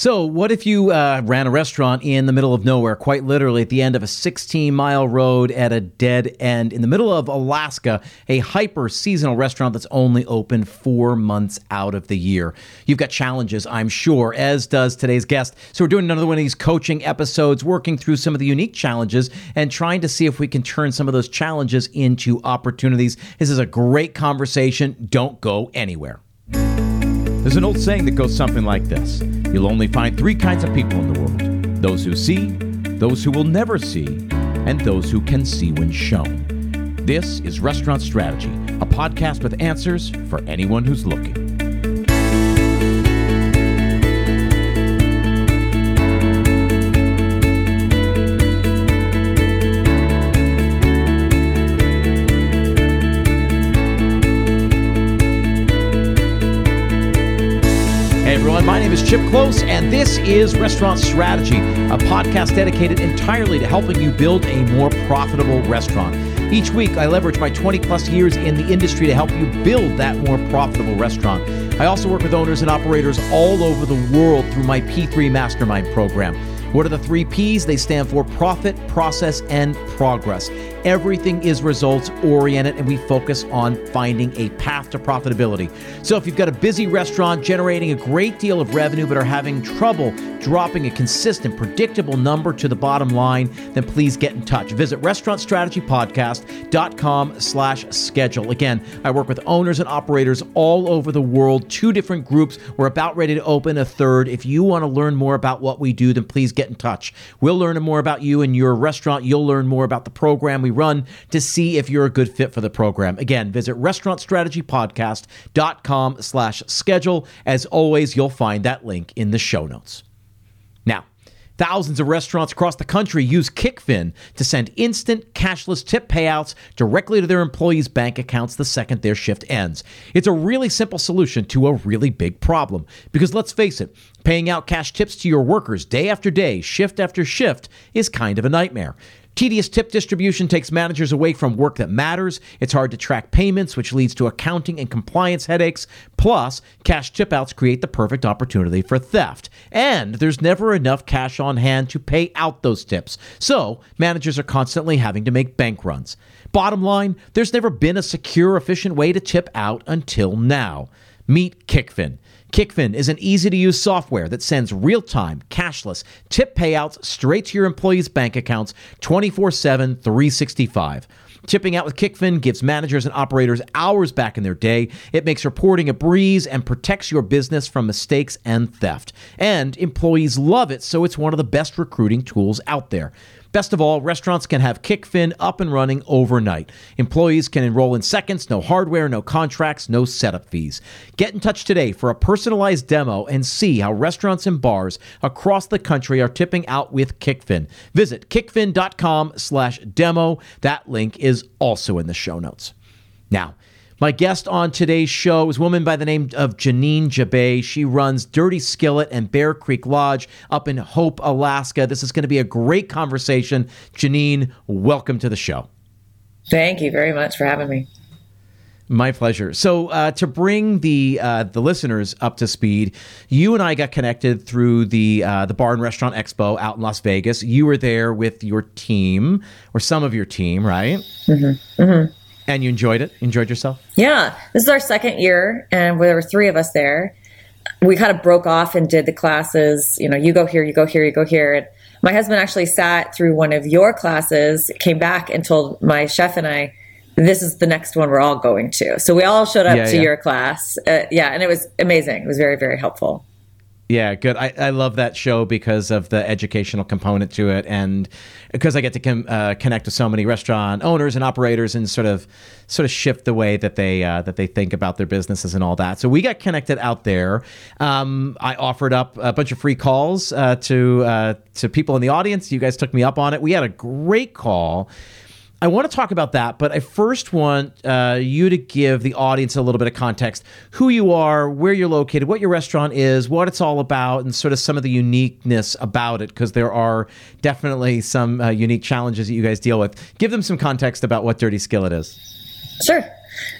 So, what if you uh, ran a restaurant in the middle of nowhere, quite literally at the end of a 16 mile road at a dead end in the middle of Alaska, a hyper seasonal restaurant that's only open four months out of the year? You've got challenges, I'm sure, as does today's guest. So, we're doing another one of these coaching episodes, working through some of the unique challenges and trying to see if we can turn some of those challenges into opportunities. This is a great conversation. Don't go anywhere. There's an old saying that goes something like this You'll only find three kinds of people in the world those who see, those who will never see, and those who can see when shown. This is Restaurant Strategy, a podcast with answers for anyone who's looking. Name is Chip Klose, and this is Restaurant Strategy, a podcast dedicated entirely to helping you build a more profitable restaurant. Each week, I leverage my 20 plus years in the industry to help you build that more profitable restaurant. I also work with owners and operators all over the world through my P3 Mastermind program. What are the three P's? They stand for profit, process, and progress. Everything is results oriented, and we focus on finding a path to profitability. So, if you've got a busy restaurant generating a great deal of revenue but are having trouble dropping a consistent, predictable number to the bottom line, then please get in touch. Visit restaurantstrategypodcast.com/schedule. Again, I work with owners and operators all over the world, two different groups. We're about ready to open a third. If you want to learn more about what we do, then please get in touch. We'll learn more about you and your restaurant. You'll learn more about the program we run to see if you're a good fit for the program. Again, visit restaurantstrategypodcast.com slash schedule. As always, you'll find that link in the show notes. Thousands of restaurants across the country use Kickfin to send instant cashless tip payouts directly to their employees' bank accounts the second their shift ends. It's a really simple solution to a really big problem. Because let's face it, paying out cash tips to your workers day after day, shift after shift, is kind of a nightmare. Tedious tip distribution takes managers away from work that matters. It's hard to track payments, which leads to accounting and compliance headaches. Plus, cash tip outs create the perfect opportunity for theft. And there's never enough cash on hand to pay out those tips. So, managers are constantly having to make bank runs. Bottom line, there's never been a secure, efficient way to tip out until now. Meet Kickfin. Kickfin is an easy to use software that sends real time, cashless tip payouts straight to your employees' bank accounts 24 7, 365. Tipping out with Kickfin gives managers and operators hours back in their day. It makes reporting a breeze and protects your business from mistakes and theft. And employees love it, so it's one of the best recruiting tools out there. Best of all, restaurants can have Kickfin up and running overnight. Employees can enroll in seconds, no hardware, no contracts, no setup fees. Get in touch today for a personalized demo and see how restaurants and bars across the country are tipping out with Kickfin. Visit kickfin.com slash demo. That link is also in the show notes. Now, my guest on today's show is a woman by the name of Jeannine Jabaay. She runs Dirty Skillet and Bear Creek Lodge up in Hope, Alaska. This is going to be a great conversation. Jeannine, welcome to the show. Thank you very much for having me. My pleasure. So, uh, to bring the uh, the listeners up to speed, you and I got connected through the uh, the Bar and Restaurant Expo out in Las Vegas. You were there with your team, or some of your team, right? Mm-hmm. Mm-hmm. And you enjoyed it? Enjoyed yourself? Yeah. This is our second year, and there were three of us there. We kind of broke off and did the classes. You know, you go here, you go here, you go here. And my husband actually sat through one of your classes, came back and told my chef and I, this is the next one we're all going to. So we all showed up yeah, to yeah. your class. Uh, yeah, and it was amazing. It was very, very helpful. Yeah, good. I, I love that show because of the educational component to it, and because I get to com- uh, connect with so many restaurant owners and operators, and sort of sort of shift the way that they uh, that they think about their businesses and all that. So we got connected out there. Um, I offered up a bunch of free calls uh, to uh, to people in the audience. You guys took me up on it. We had a great call I want to talk about that, but I first want uh, you to give the audience a little bit of context who you are, where you're located, what your restaurant is, what it's all about, and sort of some of the uniqueness about it, because there are definitely some uh, unique challenges that you guys deal with. Give them some context about what Dirty Skillet is. Sure.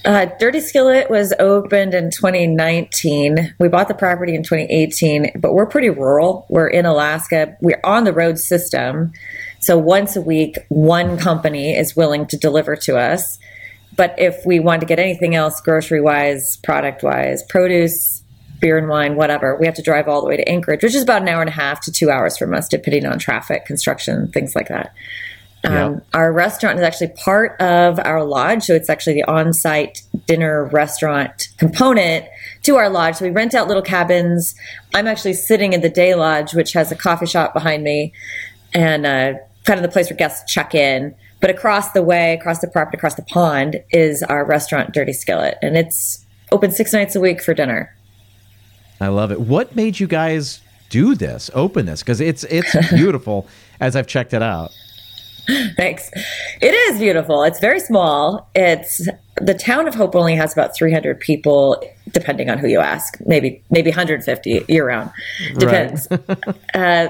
Uh, Dirty Skillet was opened in 2019. We bought the property in 2018, but we're pretty rural. We're in Alaska. We're on the road system. So once a week, one company is willing to deliver to us. But if we want to get anything else, grocery wise, product wise, produce, beer and wine, whatever, we have to drive all the way to Anchorage, which is about an hour and a half to two hours from us, depending on traffic, construction, things like that. Um. Our restaurant is actually part of our lodge, so it's actually the on-site dinner restaurant component to our lodge. So we rent out little cabins. I'm actually sitting in the day lodge, which has a coffee shop behind me, and uh, kind of the place where guests check in. But across the way, across the property, across the pond, is our restaurant, Dirty Skillet, and it's open six nights a week for dinner. I love it. What made you guys do this, open this? Because it's it's beautiful as I've checked it out. Thanks. It is beautiful. It's very small. It's the town of Hope only has about 300 people, depending on who you ask. Maybe maybe 150 year round. Depends. Right. uh,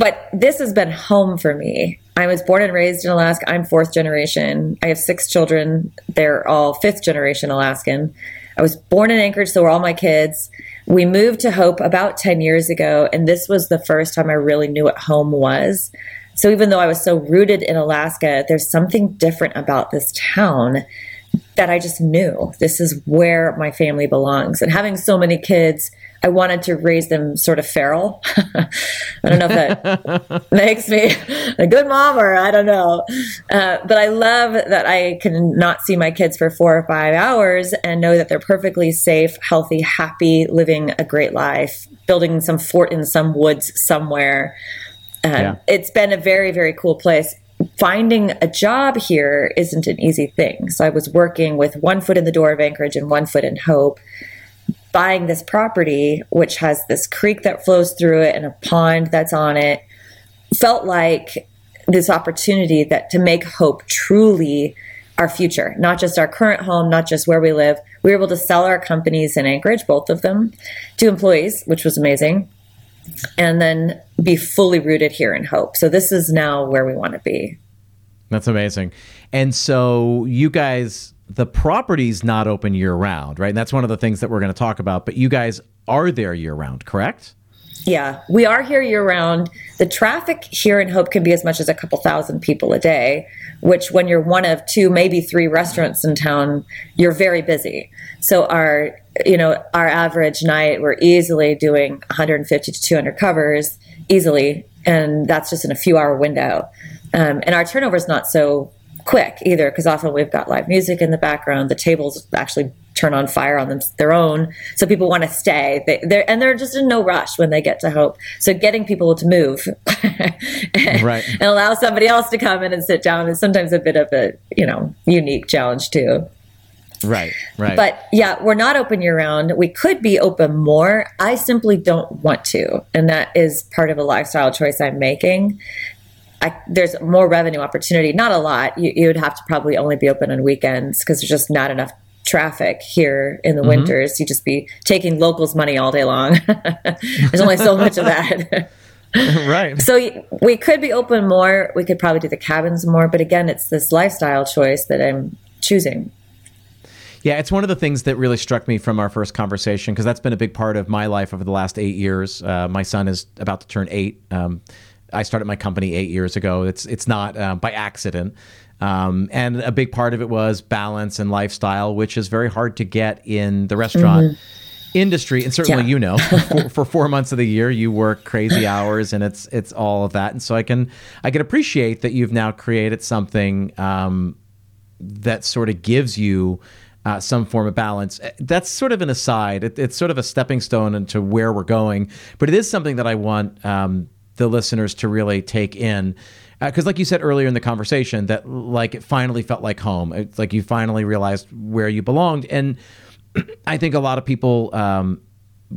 but this has been home for me. I was born and raised in Alaska. I'm fourth generation. I have six children. They're all fifth generation Alaskan. I was born in Anchorage, so were all my kids. We moved to Hope about 10 years ago, and this was the first time I really knew what home was. So even though I was so rooted in Alaska, there's something different about this town that I just knew this is where my family belongs. And having so many kids, I wanted to raise them sort of feral. I don't know if that makes me a good mom or I don't know. Uh, but I love that I can not see my kids for four or five hours and know that they're perfectly safe, healthy, happy, living a great life, building some fort in some woods somewhere. Um, yeah. It's been a very, very cool place. Finding a job here isn't an easy thing. So I was working with one foot in the door of Anchorage and one foot in Hope, buying this property, which has this creek that flows through it and a pond that's on it. Felt like this opportunity that to make Hope truly our future, not just our current home, not just where we live. We were able to sell our companies in Anchorage, both of them, to employees, which was amazing and then be fully rooted here in hope. So this is now where we want to be. That's amazing. And so you guys the property's not open year round, right? And that's one of the things that we're going to talk about, but you guys are there year round, correct? Yeah, we are here year round. The traffic here in Hope can be as much as a couple thousand people a day, which when you're one of two, maybe three restaurants in town, you're very busy. So our, you know, our average night, we're easily doing 150 to 200 covers easily. And that's just in a few hour window. Um, and our turnover is not so quick either because often we've got live music in the background. The tables actually turn on fire on them, their own. So people want to stay. They, they're, and they're just in no rush when they get to Hope. So getting people to move and, right. and allow somebody else to come in and sit down is sometimes a bit of a, you know, unique challenge too. Right, right. But yeah, we're not open year round. We could be open more. I simply don't want to. And that is part of a lifestyle choice I'm making. I, there's more revenue opportunity, not a lot. You, you would have to probably only be open on weekends because there's just not enough traffic here in the mm-hmm. winters. You'd just be taking locals' money all day long. There's only so much of that. right. So we could be open more. We could probably do the cabins more. But again, it's this lifestyle choice that I'm choosing. Yeah, it's one of the things that really struck me from our first conversation because that's been a big part of my life over the last eight years. Uh, my son is about to turn eight. Um, I started my company eight years ago. It's it's not uh, by accident. Um, and a big part of it was balance and lifestyle, which is very hard to get in the restaurant mm-hmm. industry. And certainly, yeah. you know, for, for, four months of the year, you work crazy hours, and it's it's all of that. And so I can I can appreciate that you've now created something um, that sort of gives you. Uh, some form of balance. That's sort of an aside. It, it's sort of a stepping stone into where we're going, but it is something that I want um, the listeners to really take in because uh, like you said earlier in the conversation that like it finally felt like home. It's like you finally realized where you belonged. And i think a lot of people um,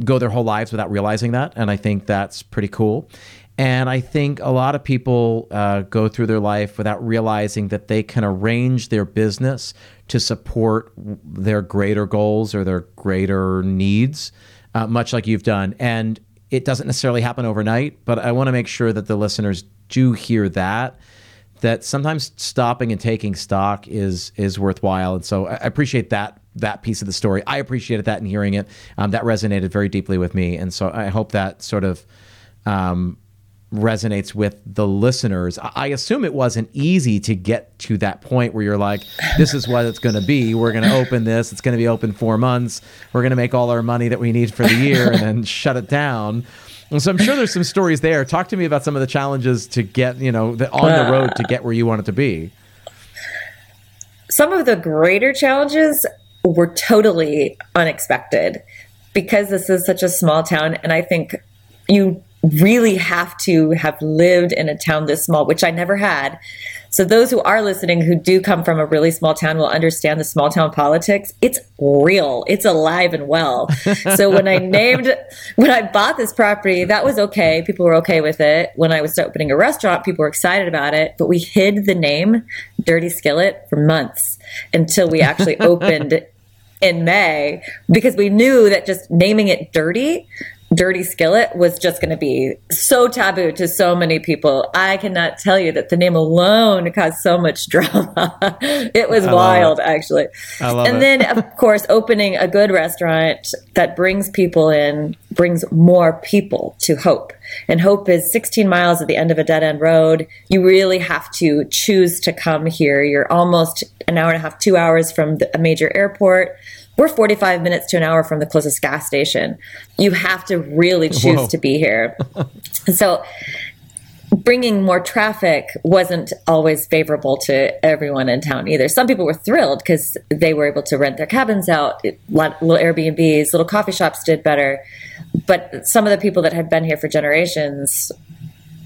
go their whole lives without realizing that and i think that's pretty cool. And i think a lot of people uh, go through their life without realizing that they can arrange their business to support their greater goals or their greater needs uh, much like you've done. And it doesn't necessarily happen overnight but i want to make sure that the listeners do hear that that sometimes stopping and taking stock is is worthwhile. And so I appreciate that that piece of the story. I appreciated that and hearing it. Um, that resonated very deeply with me. And so I hope that sort of um, resonates with the listeners. I assume it wasn't easy to get to that point where you're like, this is what it's going to be. We're going to open this. It's going to be open four months. We're going to make all our money that we need for the year and then shut it down. And so I'm sure there's some stories there. Talk to me about some of the challenges to get, you know, the, on the road to get where you want it to be. Some of the greater challenges were totally unexpected because this is such a small town. And I think you really have to have lived in a town this small, which I never had. So those who are listening who do come from a really small town will understand the small town politics. It's real. It's alive and well. so when I named when I bought this property, that was okay. People were okay with it. When I was opening a restaurant, people were excited about it, but we hid the name Dirty Skillet for months until we actually opened in May because we knew that just naming it dirty Dirty Skillet was just going to be so taboo to so many people. I cannot tell you that the name alone caused so much drama. it was wild, it. actually. and it. then, of course, opening a good restaurant that brings people in brings more people to Hope. And Hope is 16 miles at the end of a dead end road. You really have to choose to come here. You're almost an hour and a half, two hours from the, a major airport we're 45 minutes to an hour from the closest gas station. You have to really choose Whoa. to be here. so bringing more traffic wasn't always favorable to everyone in town either. Some people were thrilled because they were able to rent their cabins out. Little Airbnbs, little coffee shops did better. But some of the people that had been here for generations,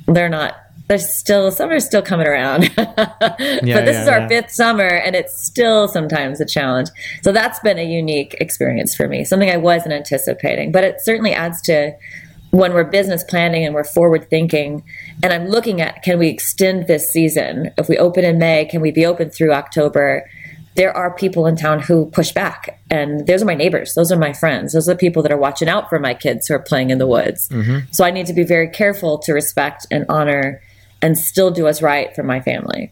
they're not there's still summer's still coming around. yeah, but this yeah, is our yeah. fifth summer and it's still sometimes a challenge. So that's been a unique experience for me, something I wasn't anticipating. But it certainly adds to when we're business planning and we're forward thinking and I'm looking at can we extend this season? If we open in May, can we be open through October? There are people in town who push back, and those are my neighbors. Those are my friends. Those are the people that are watching out for my kids who are playing in the woods. Mm-hmm. So I need to be very careful to respect and honor and still do what's right for my family.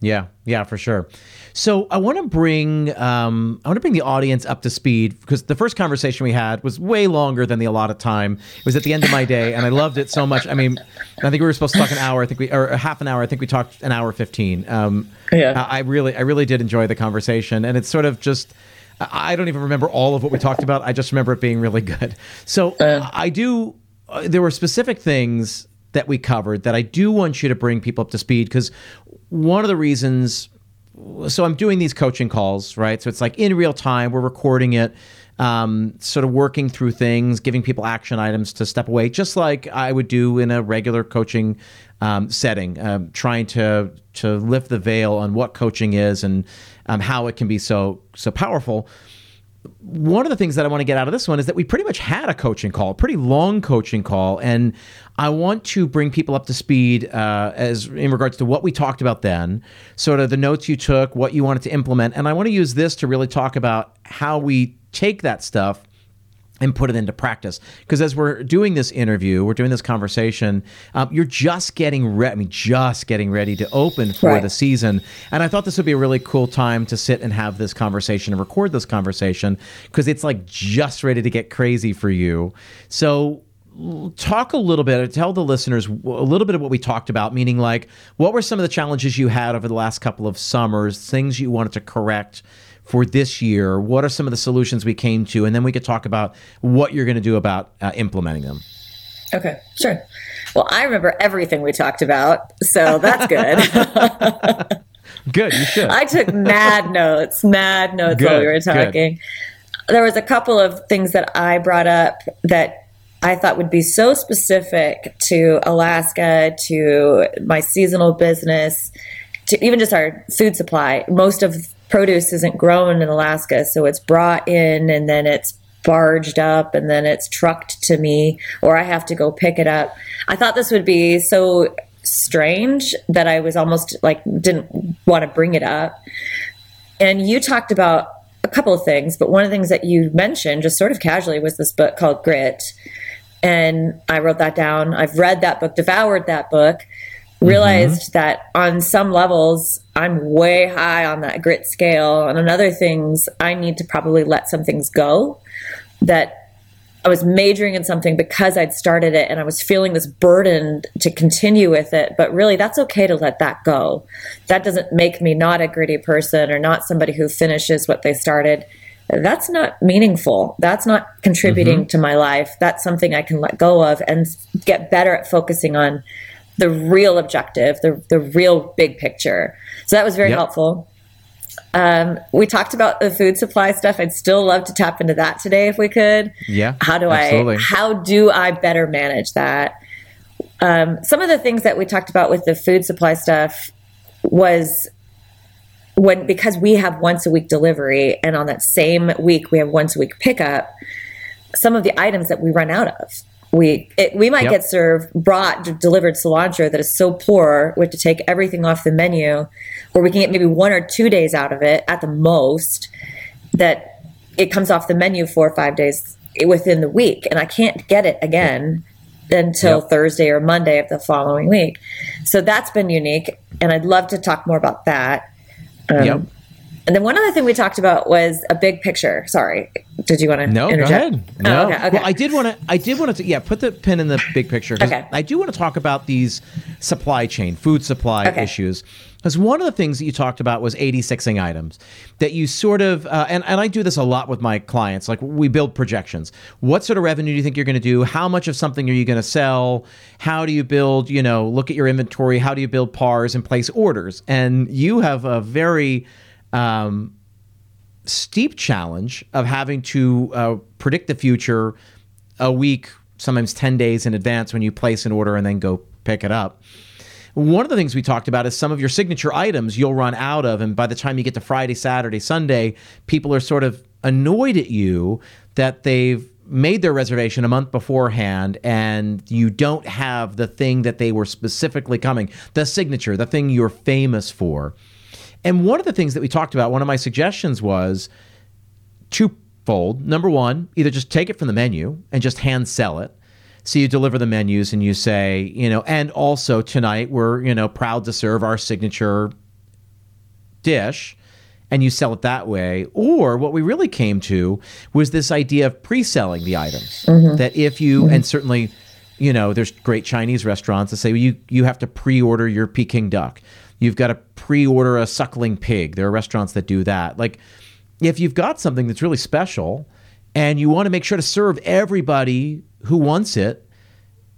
Yeah, yeah, for sure. So I want to bring um, I want to bring the audience up to speed because the first conversation we had was way longer than the allotted time. It was at the end of my day, and I loved it so much. I mean, I think we were supposed to talk an hour. I think we or a half an hour. I think we talked an hour fifteen. Um, yeah, I, I really I really did enjoy the conversation, and it's sort of just. I don't even remember all of what we talked about. I just remember it being really good. So uh, I do. Uh, there were specific things that we covered that I do want you to bring people up to speed because one of the reasons so I'm doing these coaching calls, right? So it's like in real time, we're recording it, um, sort of working through things, giving people action items to step away, just like I would do in a regular coaching um, setting, um, trying to to lift the veil on what coaching is and um, how it can be so so powerful one of the things that I want to get out of this one is that we pretty much had a coaching call, a pretty long coaching call, and I want to bring people up to speed uh, as in regards to what we talked about then, sort of the notes you took, what you wanted to implement, and I want to use this to really talk about how we take that stuff and put it into practice. Because as we're doing this interview, we're doing this conversation, um, you're just getting ready, I mean, just getting ready to open for right. the season. And I thought this would be a really cool time to sit and have this conversation and record this conversation because it's like just ready to get crazy for you. So, talk a little bit tell the listeners a little bit of what we talked about meaning like what were some of the challenges you had over the last couple of summers things you wanted to correct for this year? What are some of the solutions we came to? And then we could talk about what you're going to do about uh, implementing them. Okay, sure. Well, I remember everything we talked about, so that's good. good, you should. I took mad notes, mad notes good, while we were talking. Good. There was a couple of things that I brought up that I thought would be so specific to Alaska, to my seasonal business, to even just our food supply. Most of produce isn't grown in Alaska, so it's brought in and then it's barged up and then it's trucked to me or I have to go pick it up. I thought this would be so strange that I was almost like didn't want to bring it up. And you talked about a couple of things, but one of the things that you mentioned just sort of casually was this book called Grit. And I wrote that down. I've read that book, devoured that book. Realized mm-hmm. that on some levels I'm way high on that grit scale and on other things I need to probably let some things go that I was majoring in something because I'd started it and I was feeling this burden to continue with it. But really, that's okay to let that go. That doesn't make me not a gritty person or not somebody who finishes what they started. That's not meaningful. That's not contributing mm-hmm. to my life. That's something I can let go of and get better at focusing on the real objective, the, the real big picture. So that was very yep. helpful. Um, we talked about the food supply stuff. I'd still love to tap into that today if we could. Yeah. How do absolutely. I how do I better manage that? Um, some of the things that we talked about with the food supply stuff was when because we have once a week delivery and on that same week we have once a week pickup, some of the items that we run out of we it, we might yep. get served brought delivered cilantro that is so poor we have to take everything off the menu or we can get maybe one or two days out of it at the most that it comes off the menu four or five days within the week and i can't get it again until yep. thursday or monday of the following week so that's been unique and i'd love to talk more about that um, yep. And then one other thing we talked about was a big picture. Sorry, did you want to? No, interject? go ahead. Oh, no, oh, okay, okay. Well, I did want to. I did want to. Yeah, put the pin in the big picture. Okay. I do want to talk about these supply chain, food supply okay. issues. Because one of the things that you talked about was 86ing items that you sort of, uh, and, and I do this a lot with my clients. Like we build projections. What sort of revenue do you think you're going to do? How much of something are you going to sell? How do you build, you know, look at your inventory? How do you build PARs and place orders? And you have a very, um, steep challenge of having to uh, predict the future a week, sometimes 10 days in advance when you place an order and then go pick it up. One of the things we talked about is some of your signature items you'll run out of. And by the time you get to Friday, Saturday, Sunday, people are sort of annoyed at you that they've made their reservation a month beforehand and you don't have the thing that they were specifically coming, the signature, the thing you're famous for. And one of the things that we talked about, one of my suggestions was twofold. Number one, either just take it from the menu and just hand sell it. So you deliver the menus and you say, you know, and also tonight we're, you know, proud to serve our signature dish and you sell it that way. Or what we really came to was this idea of pre selling the items. Mm-hmm. That if you, mm-hmm. and certainly, you know, there's great Chinese restaurants that say well, you, you have to pre order your Peking duck. You've got to pre-order a suckling pig. There are restaurants that do that. Like if you've got something that's really special and you want to make sure to serve everybody who wants it,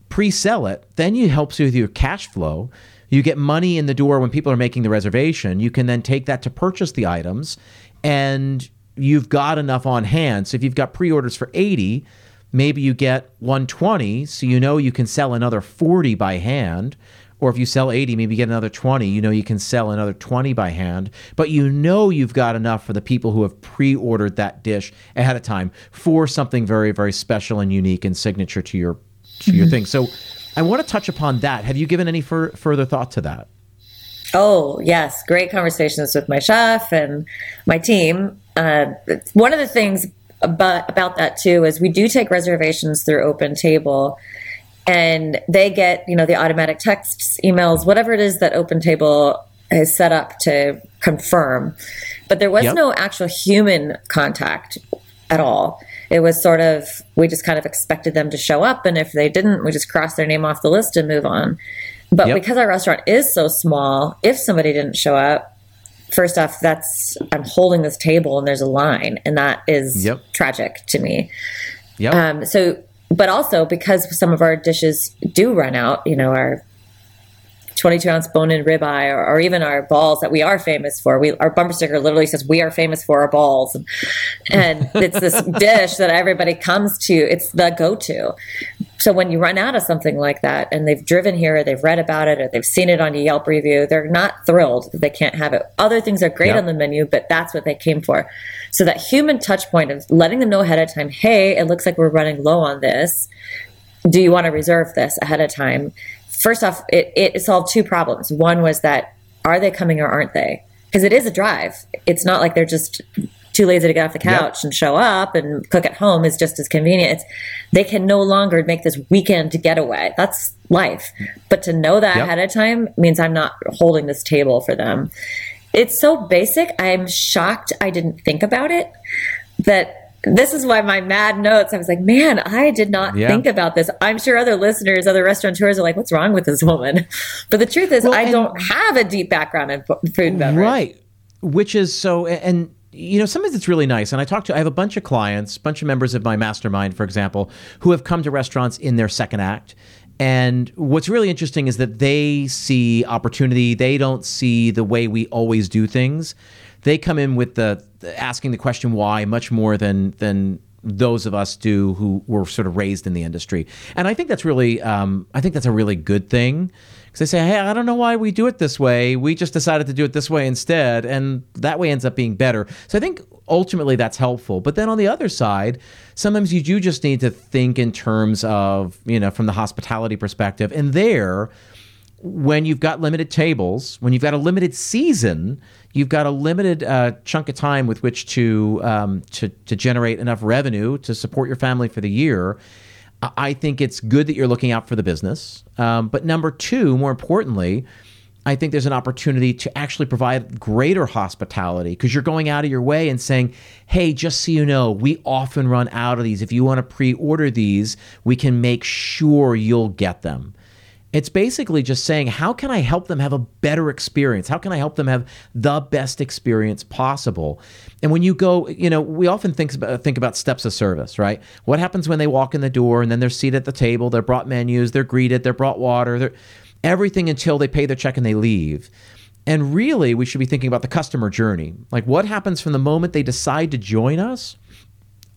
pre-sell it, then it helps you with your cash flow. You get money in the door when people are making the reservation. You can then take that to purchase the items and you've got enough on hand. So if you've got pre-orders for 80, maybe you get 120 so you know you can sell another 40 by hand or if you sell 80, maybe get another 20. You know, you can sell another 20 by hand, but you know you've got enough for the people who have pre ordered that dish ahead of time for something very, very special and unique and signature to your, to your mm-hmm. thing. So I want to touch upon that. Have you given any fur- further thought to that? Oh, yes. Great conversations with my chef and my team. Uh, one of the things about, about that too is we do take reservations through Open Table and they get you know the automatic texts emails whatever it is that open table has set up to confirm but there was yep. no actual human contact at all it was sort of we just kind of expected them to show up and if they didn't we just cross their name off the list and move on but yep. because our restaurant is so small if somebody didn't show up first off that's i'm holding this table and there's a line and that is yep. tragic to me yep. Um, so but also because some of our dishes do run out, you know, our 22 ounce bone in ribeye or, or, even our balls that we are famous for. We, our bumper sticker literally says we are famous for our balls. And, and it's this dish that everybody comes to. It's the go-to. So when you run out of something like that and they've driven here, or they've read about it, or they've seen it on a Yelp review, they're not thrilled that they can't have it. Other things are great yep. on the menu, but that's what they came for. So that human touch point of letting them know ahead of time, hey, it looks like we're running low on this. Do you want to reserve this ahead of time? First off, it, it solved two problems. One was that are they coming or aren't they? Because it is a drive. It's not like they're just too lazy to get off the couch yep. and show up and cook at home is just as convenient. It's, they can no longer make this weekend getaway. That's life. But to know that yep. ahead of time means I'm not holding this table for them. It's so basic. I'm shocked I didn't think about it. That this is why my mad notes, I was like, man, I did not yeah. think about this. I'm sure other listeners, other restaurateurs are like, what's wrong with this woman? But the truth is, well, I don't have a deep background in food and beverage. Right. Which is so, and you know, sometimes it's really nice. And I talk to, I have a bunch of clients, a bunch of members of my mastermind, for example, who have come to restaurants in their second act. And what's really interesting is that they see opportunity. They don't see the way we always do things. They come in with the asking the question why much more than than those of us do who were sort of raised in the industry. And I think that's really, um, I think that's a really good thing because they say, hey, I don't know why we do it this way. We just decided to do it this way instead, and that way ends up being better. So I think ultimately that's helpful. But then on the other side, sometimes you do just need to think in terms of, you know, from the hospitality perspective, and there when you've got limited tables, when you've got a limited season, you've got a limited uh, chunk of time with which to, um, to to generate enough revenue to support your family for the year. I think it's good that you're looking out for the business. Um, but number two, more importantly, I think there's an opportunity to actually provide greater hospitality because you're going out of your way and saying, hey, just so you know, we often run out of these. If you want to pre order these, we can make sure you'll get them. It's basically just saying, how can I help them have a better experience? How can I help them have the best experience possible? And when you go, you know, we often think about, think about steps of service, right? What happens when they walk in the door and then they're seated at the table, they're brought menus, they're greeted, they're brought water, they're everything until they pay their check and they leave. And really, we should be thinking about the customer journey. Like what happens from the moment they decide to join us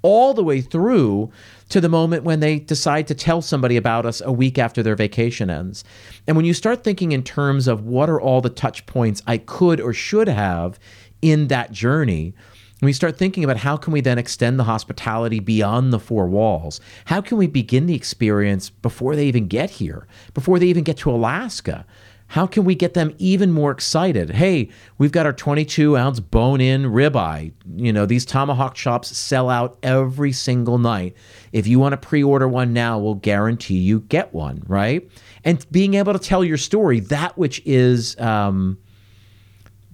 all the way through to the moment when they decide to tell somebody about us a week after their vacation ends. And when you start thinking in terms of what are all the touch points I could or should have in that journey, we start thinking about how can we then extend the hospitality beyond the four walls? How can we begin the experience before they even get here, before they even get to Alaska? How can we get them even more excited? Hey, we've got our 22 ounce bone in ribeye. You know, these tomahawk chops sell out every single night. If you want to pre order one now, we'll guarantee you get one, right? And being able to tell your story, that which is. Um,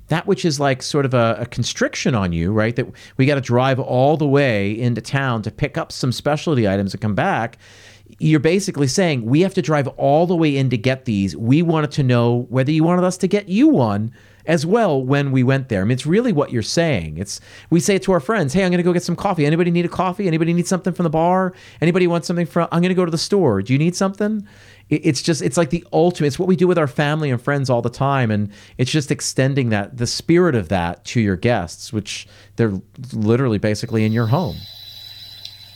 that which is like sort of a, a constriction on you, right? That we got to drive all the way into town to pick up some specialty items and come back you're basically saying we have to drive all the way in to get these. We wanted to know whether you wanted us to get you one as well when we went there. I mean, it's really what you're saying. It's we say it to our friends, "Hey, I'm going to go get some coffee. Anybody need a coffee? Anybody need something from the bar? Anybody want something from? I'm going to go to the store. Do you need something?" It's just it's like the ultimate. It's what we do with our family and friends all the time, and it's just extending that the spirit of that to your guests, which they're literally basically in your home.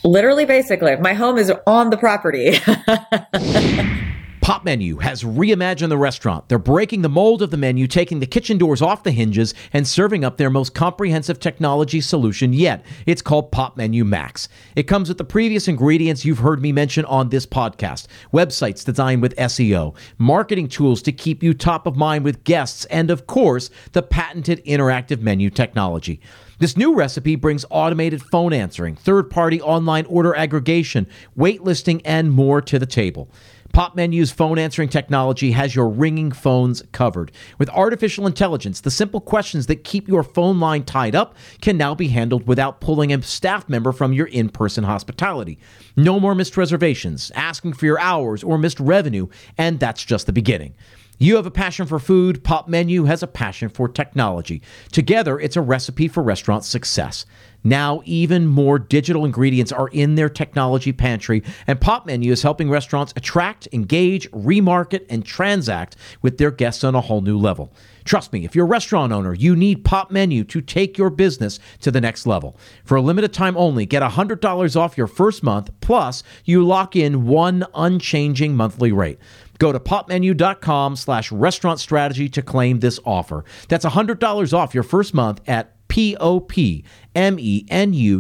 Literally, basically, my home is on the property. Pop Menu has reimagined the restaurant. They're breaking the mold of the menu, taking the kitchen doors off the hinges, and serving up their most comprehensive technology solution yet. It's called Pop Menu Max. It comes with the previous ingredients you've heard me mention on this podcast websites designed with SEO, marketing tools to keep you top of mind with guests, and of course, the patented interactive menu technology. This new recipe brings automated phone answering, third party online order aggregation, waitlisting, and more to the table. Pop Menu's phone answering technology has your ringing phones covered. With artificial intelligence, the simple questions that keep your phone line tied up can now be handled without pulling a staff member from your in person hospitality. No more missed reservations, asking for your hours, or missed revenue, and that's just the beginning. You have a passion for food, Pop Menu has a passion for technology. Together, it's a recipe for restaurant success. Now, even more digital ingredients are in their technology pantry, and Pop Menu is helping restaurants attract, engage, remarket, and transact with their guests on a whole new level. Trust me, if you're a restaurant owner, you need Pop Menu to take your business to the next level. For a limited time only, get $100 off your first month, plus you lock in one unchanging monthly rate. Go to popmenu.com slash restaurant strategy to claim this offer. That's $100 off your first month at P-O-P-M-E-N-U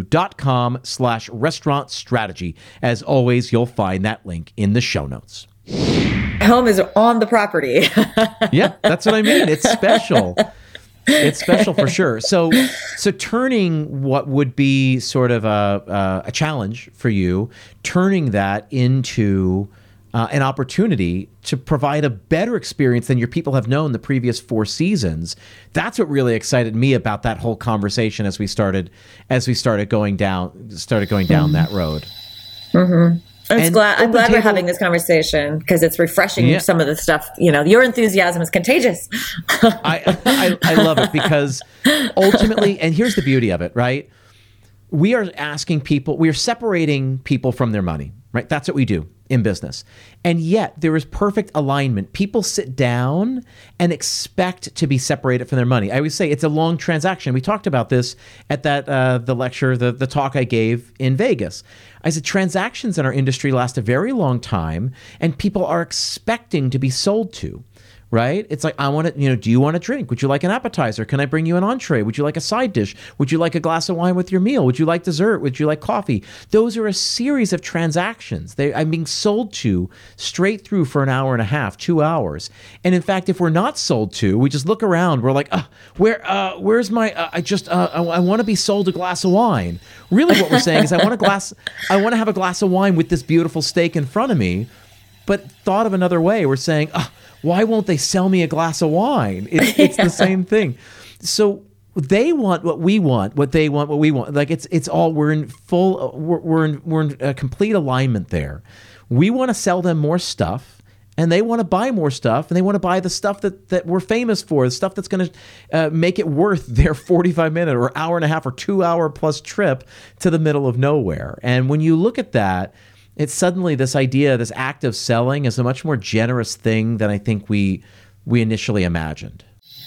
dot com slash restaurant strategy. As always, you'll find that link in the show notes. Home is on the property. yeah, that's what I mean. It's special. it's special for sure. So, so turning what would be sort of a, a, a challenge for you, turning that into uh, an opportunity to provide a better experience than your people have known the previous four seasons. That's what really excited me about that whole conversation as we started as we started going down started going down that road. Mm-hmm. I'm glad, I'm glad table, we're having this conversation because it's refreshing yeah. some of the stuff. You know, your enthusiasm is contagious. I, I, I love it because ultimately, and here's the beauty of it, right? We are asking people, we are separating people from their money, right? That's what we do in business. And yet there is perfect alignment. People sit down and expect to be separated from their money. I always say it's a long transaction. We talked about this at that uh, the lecture, the, the talk I gave in Vegas. I said transactions in our industry last a very long time and people are expecting to be sold to right? It's like I want to, you know, do you want a drink? Would you like an appetizer? Can I bring you an entree? Would you like a side dish? Would you like a glass of wine with your meal? Would you like dessert? Would you like coffee? Those are a series of transactions. They, I'm being sold to straight through for an hour and a half, two hours. And in fact, if we're not sold to, we just look around. We're like, uh, where, uh, where's my? Uh, I just, uh, I, I want to be sold a glass of wine. Really, what we're saying is, I want a glass. I want to have a glass of wine with this beautiful steak in front of me. But thought of another way, we're saying, oh, why won't they sell me a glass of wine? It's, it's yeah. the same thing. So they want what we want, what they want, what we want. Like it's it's all we're in full we're we're in, we're in a complete alignment there. We want to sell them more stuff and they want to buy more stuff and they want to buy the stuff that, that we're famous for the stuff that's going to uh, make it worth their 45 minute or hour and a half or two hour plus trip to the middle of nowhere and when you look at that it's suddenly this idea, this act of selling is a much more generous thing than I think we we initially imagined.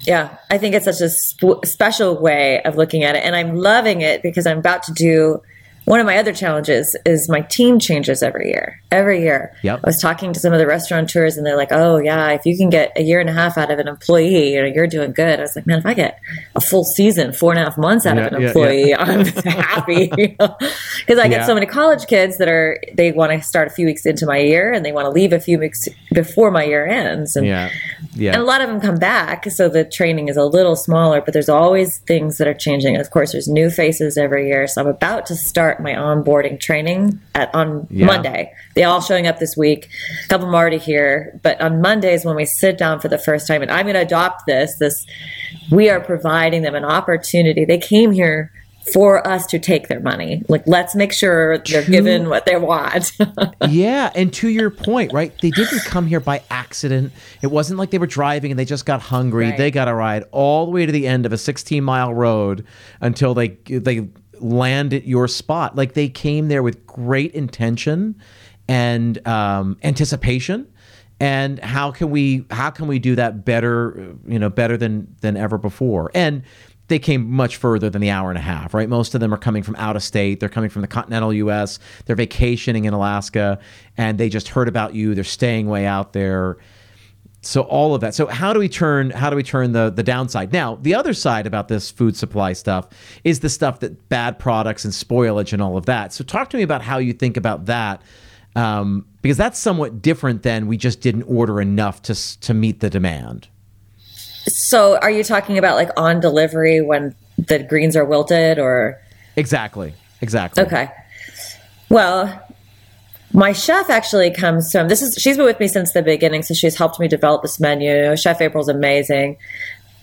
Yeah, I think it's such a sp- special way of looking at it, and I'm loving it because I'm about to do one of my other challenges is my team changes every year. Every year. Yep. I was talking to some of the restaurateurs and they're like, oh, yeah, if you can get a year and a half out of an employee, you know, you're doing good. I was like, man, if I get a full season, four and a half months out yeah, of an employee, yeah, yeah. I'm happy. Because I get so many college kids that are, they want to start a few weeks into my year and they want to leave a few weeks before my year ends. And, yeah. Yeah. and a lot of them come back. So the training is a little smaller, but there's always things that are changing. Of course, there's new faces every year. So I'm about to start my onboarding training at on yeah. Monday. They all showing up this week. A couple of them already here, but on Mondays when we sit down for the first time, and I'm going to adopt this. This we are providing them an opportunity. They came here for us to take their money. Like, let's make sure they're True. given what they want. yeah. And to your point, right? They didn't come here by accident. It wasn't like they were driving and they just got hungry. Right. They got a ride all the way to the end of a 16 mile road until they, they, land at your spot. Like they came there with great intention and um, anticipation. And how can we how can we do that better? You know, better than than ever before. And they came much further than the hour and a half, right? Most of them are coming from out of state. They're coming from the continental U.S. They're vacationing in Alaska, and they just heard about you. They're staying way out there so all of that. So how do we turn how do we turn the the downside? Now, the other side about this food supply stuff is the stuff that bad products and spoilage and all of that. So talk to me about how you think about that. Um, because that's somewhat different than we just didn't order enough to to meet the demand. So, are you talking about like on delivery when the greens are wilted, or exactly, exactly? Okay. Well, my chef actually comes from this is she's been with me since the beginning, so she's helped me develop this menu. Chef April's amazing.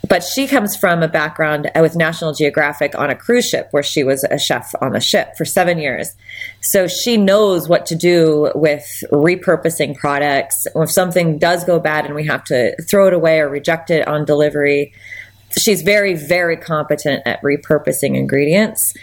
But she comes from a background with National Geographic on a cruise ship where she was a chef on the ship for seven years. So she knows what to do with repurposing products. If something does go bad and we have to throw it away or reject it on delivery, she's very, very competent at repurposing ingredients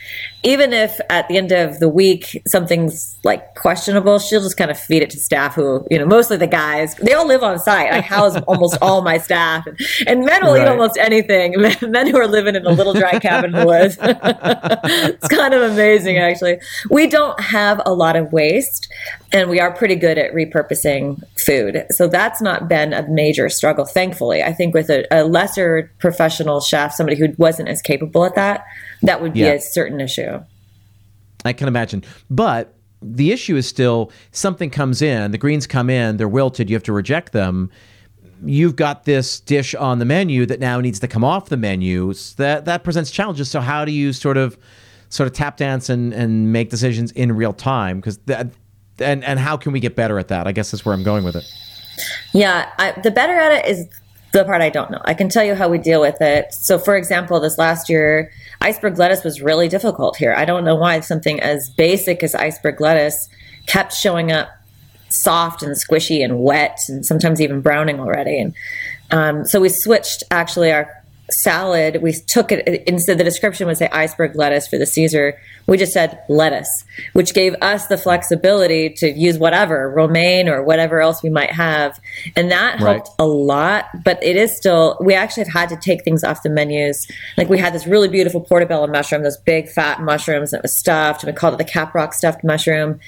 even if at the end of the week something's like questionable, she'll just kind of feed it to staff who, you know, mostly the guys, they all live on site. I house almost all my staff. And, and men will right. eat almost anything. Men who are living in a little dry cabin in the woods. it's kind of amazing, actually. We don't have a lot of waste, and we are pretty good at repurposing food. So that's not been a major struggle, thankfully. I think with a, a lesser professional chef, somebody who wasn't as capable at that, that would be yeah. a certain issue. I can imagine. But the issue is still something comes in, the greens come in, they're wilted, you have to reject them. you've got this dish on the menu that now needs to come off the menu. So that that presents challenges. So how do you sort of sort of tap dance and and make decisions in real time? Because that and and how can we get better at that? I guess that's where I'm going with it. Yeah, I, the better at it is the part I don't know. I can tell you how we deal with it. So, for example, this last year, iceberg lettuce was really difficult here. I don't know why something as basic as iceberg lettuce kept showing up soft and squishy and wet and sometimes even browning already. And um, so we switched actually our salad. We took it instead the description would say iceberg lettuce for the Caesar. We just said lettuce, which gave us the flexibility to use whatever romaine or whatever else we might have, and that helped right. a lot. But it is still we actually have had to take things off the menus. Like we had this really beautiful portobello mushroom, those big fat mushrooms that was stuffed, and we called it the caprock stuffed mushroom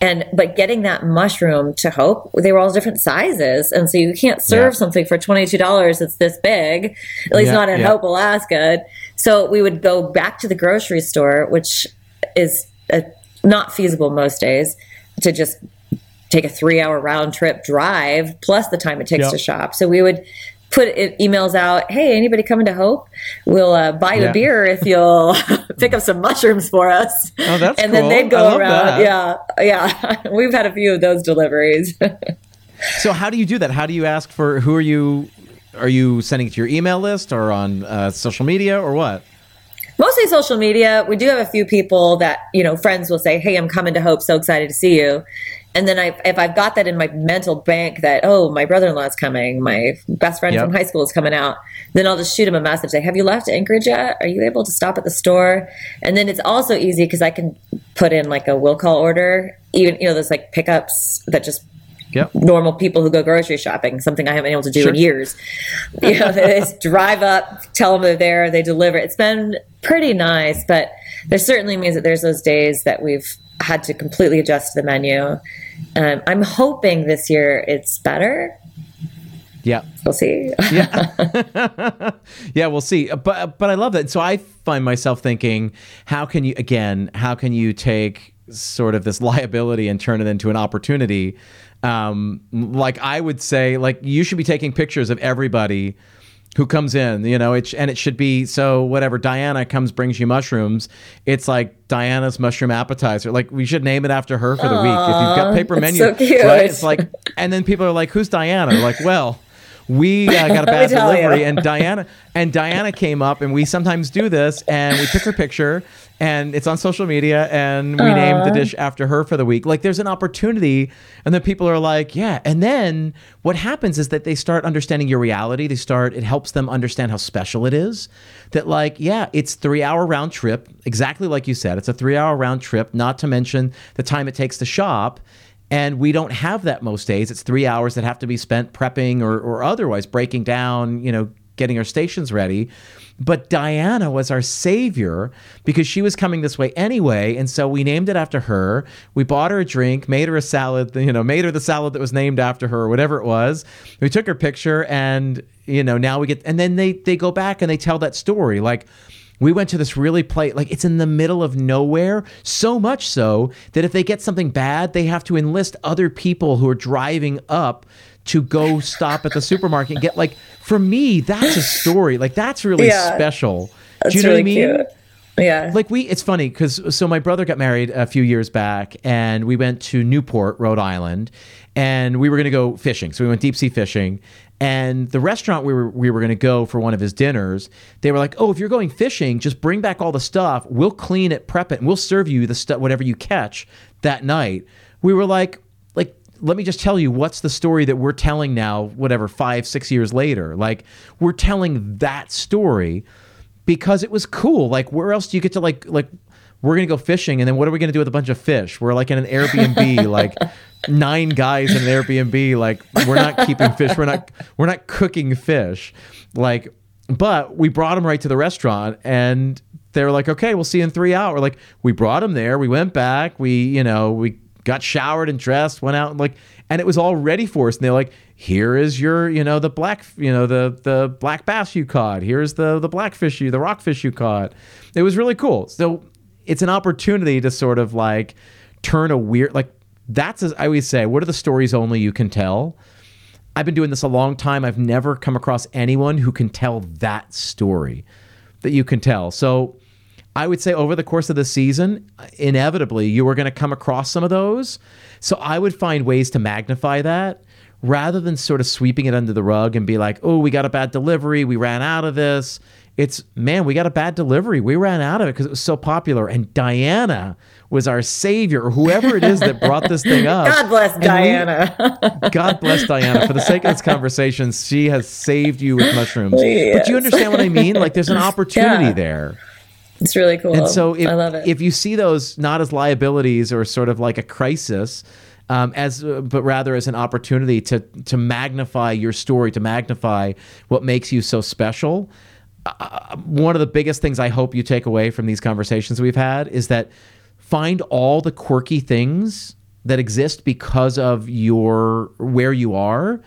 and but getting that mushroom to hope they were all different sizes and so you can't serve yeah. something for $22 that's this big at least yeah, not in yeah. hope alaska so we would go back to the grocery store which is a, not feasible most days to just take a three hour round trip drive plus the time it takes yep. to shop so we would put it, emails out. Hey, anybody coming to Hope? We'll uh, buy you yeah. a beer if you'll pick up some mushrooms for us. Oh, that's and cool. then they'd go around. That. Yeah, yeah. We've had a few of those deliveries. so how do you do that? How do you ask for who are you? Are you sending it to your email list or on uh, social media or what? Mostly social media. We do have a few people that, you know, friends will say, Hey, I'm coming to Hope. So excited to see you. And then I, if I've got that in my mental bank that, oh, my brother in law is coming, my best friend yep. from high school is coming out, then I'll just shoot him a message say, Have you left Anchorage yet? Are you able to stop at the store? And then it's also easy because I can put in like a will call order, even, you know, those like pickups that just Yep. normal people who go grocery shopping, something I haven't been able to do sure. in years. You know, they just drive up, tell them they're there, they deliver. It's been pretty nice, but there certainly means that there's those days that we've had to completely adjust the menu. Um, I'm hoping this year it's better. Yeah, we'll see. yeah, yeah, we'll see. But but I love that. So I find myself thinking, how can you again? How can you take sort of this liability and turn it into an opportunity? Um, like I would say, like you should be taking pictures of everybody who comes in, you know, it, and it should be so whatever Diana comes brings you mushrooms, it's like Diana's mushroom appetizer. Like we should name it after her for the Aww, week. If you've got paper menu, so right? It's like, and then people are like, "Who's Diana?" Like, well, we uh, got a bad delivery, and Diana and Diana came up, and we sometimes do this, and we took her picture, and it's on social media and we Aww. named the dish after her for the week. Like there's an opportunity and then people are like yeah. And then what happens is that they start understanding your reality. They start it helps them understand how special it is. That like yeah it's three hour round trip exactly like you said. It's a three hour round trip not to mention the time it takes to shop and we don't have that most days it's three hours that have to be spent prepping or, or otherwise breaking down you know getting our stations ready but Diana was our savior because she was coming this way anyway. And so we named it after her. We bought her a drink, made her a salad, you know, made her the salad that was named after her, or whatever it was. We took her picture and, you know, now we get, and then they, they go back and they tell that story. Like, we went to this really place, like it's in the middle of nowhere, so much so that if they get something bad, they have to enlist other people who are driving up to go stop at the supermarket and get like for me that's a story like that's really yeah, special that's do you know really what i mean cute. Yeah. Like we, it's funny because so my brother got married a few years back, and we went to Newport, Rhode Island, and we were going to go fishing. So we went deep sea fishing, and the restaurant we were we were going to go for one of his dinners, they were like, "Oh, if you're going fishing, just bring back all the stuff. We'll clean it, prep it, and we'll serve you the stuff, whatever you catch that night." We were like, like let me just tell you what's the story that we're telling now, whatever, five, six years later. Like, we're telling that story because it was cool. Like, where else do you get to, like, like, we're gonna go fishing, and then what are we gonna do with a bunch of fish? We're like in an Airbnb, like nine guys in an Airbnb. Like we're not keeping fish. We're not we're not cooking fish. Like, but we brought them right to the restaurant, and they're like, okay, we'll see you in three hours. Like we brought them there. We went back. We you know we got showered and dressed, went out and like, and it was all ready for us. And they're like, here is your, you know, the black, you know, the the black bass you caught. Here's the the blackfish you, the rockfish you caught. It was really cool. So it's an opportunity to sort of like turn a weird like that's as I always say, what are the stories only you can tell? I've been doing this a long time. I've never come across anyone who can tell that story that you can tell. So I would say over the course of the season, inevitably, you are going to come across some of those. So I would find ways to magnify that rather than sort of sweeping it under the rug and be like, oh, we got a bad delivery. We ran out of this. It's, man, we got a bad delivery. We ran out of it because it was so popular. And Diana was our savior, or whoever it is that brought this thing up. God bless Diana. We, God bless Diana. For the sake of this conversation, she has saved you with mushrooms. Yes. But you understand what I mean? Like there's an opportunity yeah. there. It's really cool. And so if, I love it. if you see those not as liabilities or sort of like a crisis, um, as uh, but rather as an opportunity to to magnify your story, to magnify what makes you so special. Uh, one of the biggest things I hope you take away from these conversations we've had is that find all the quirky things that exist because of your where you are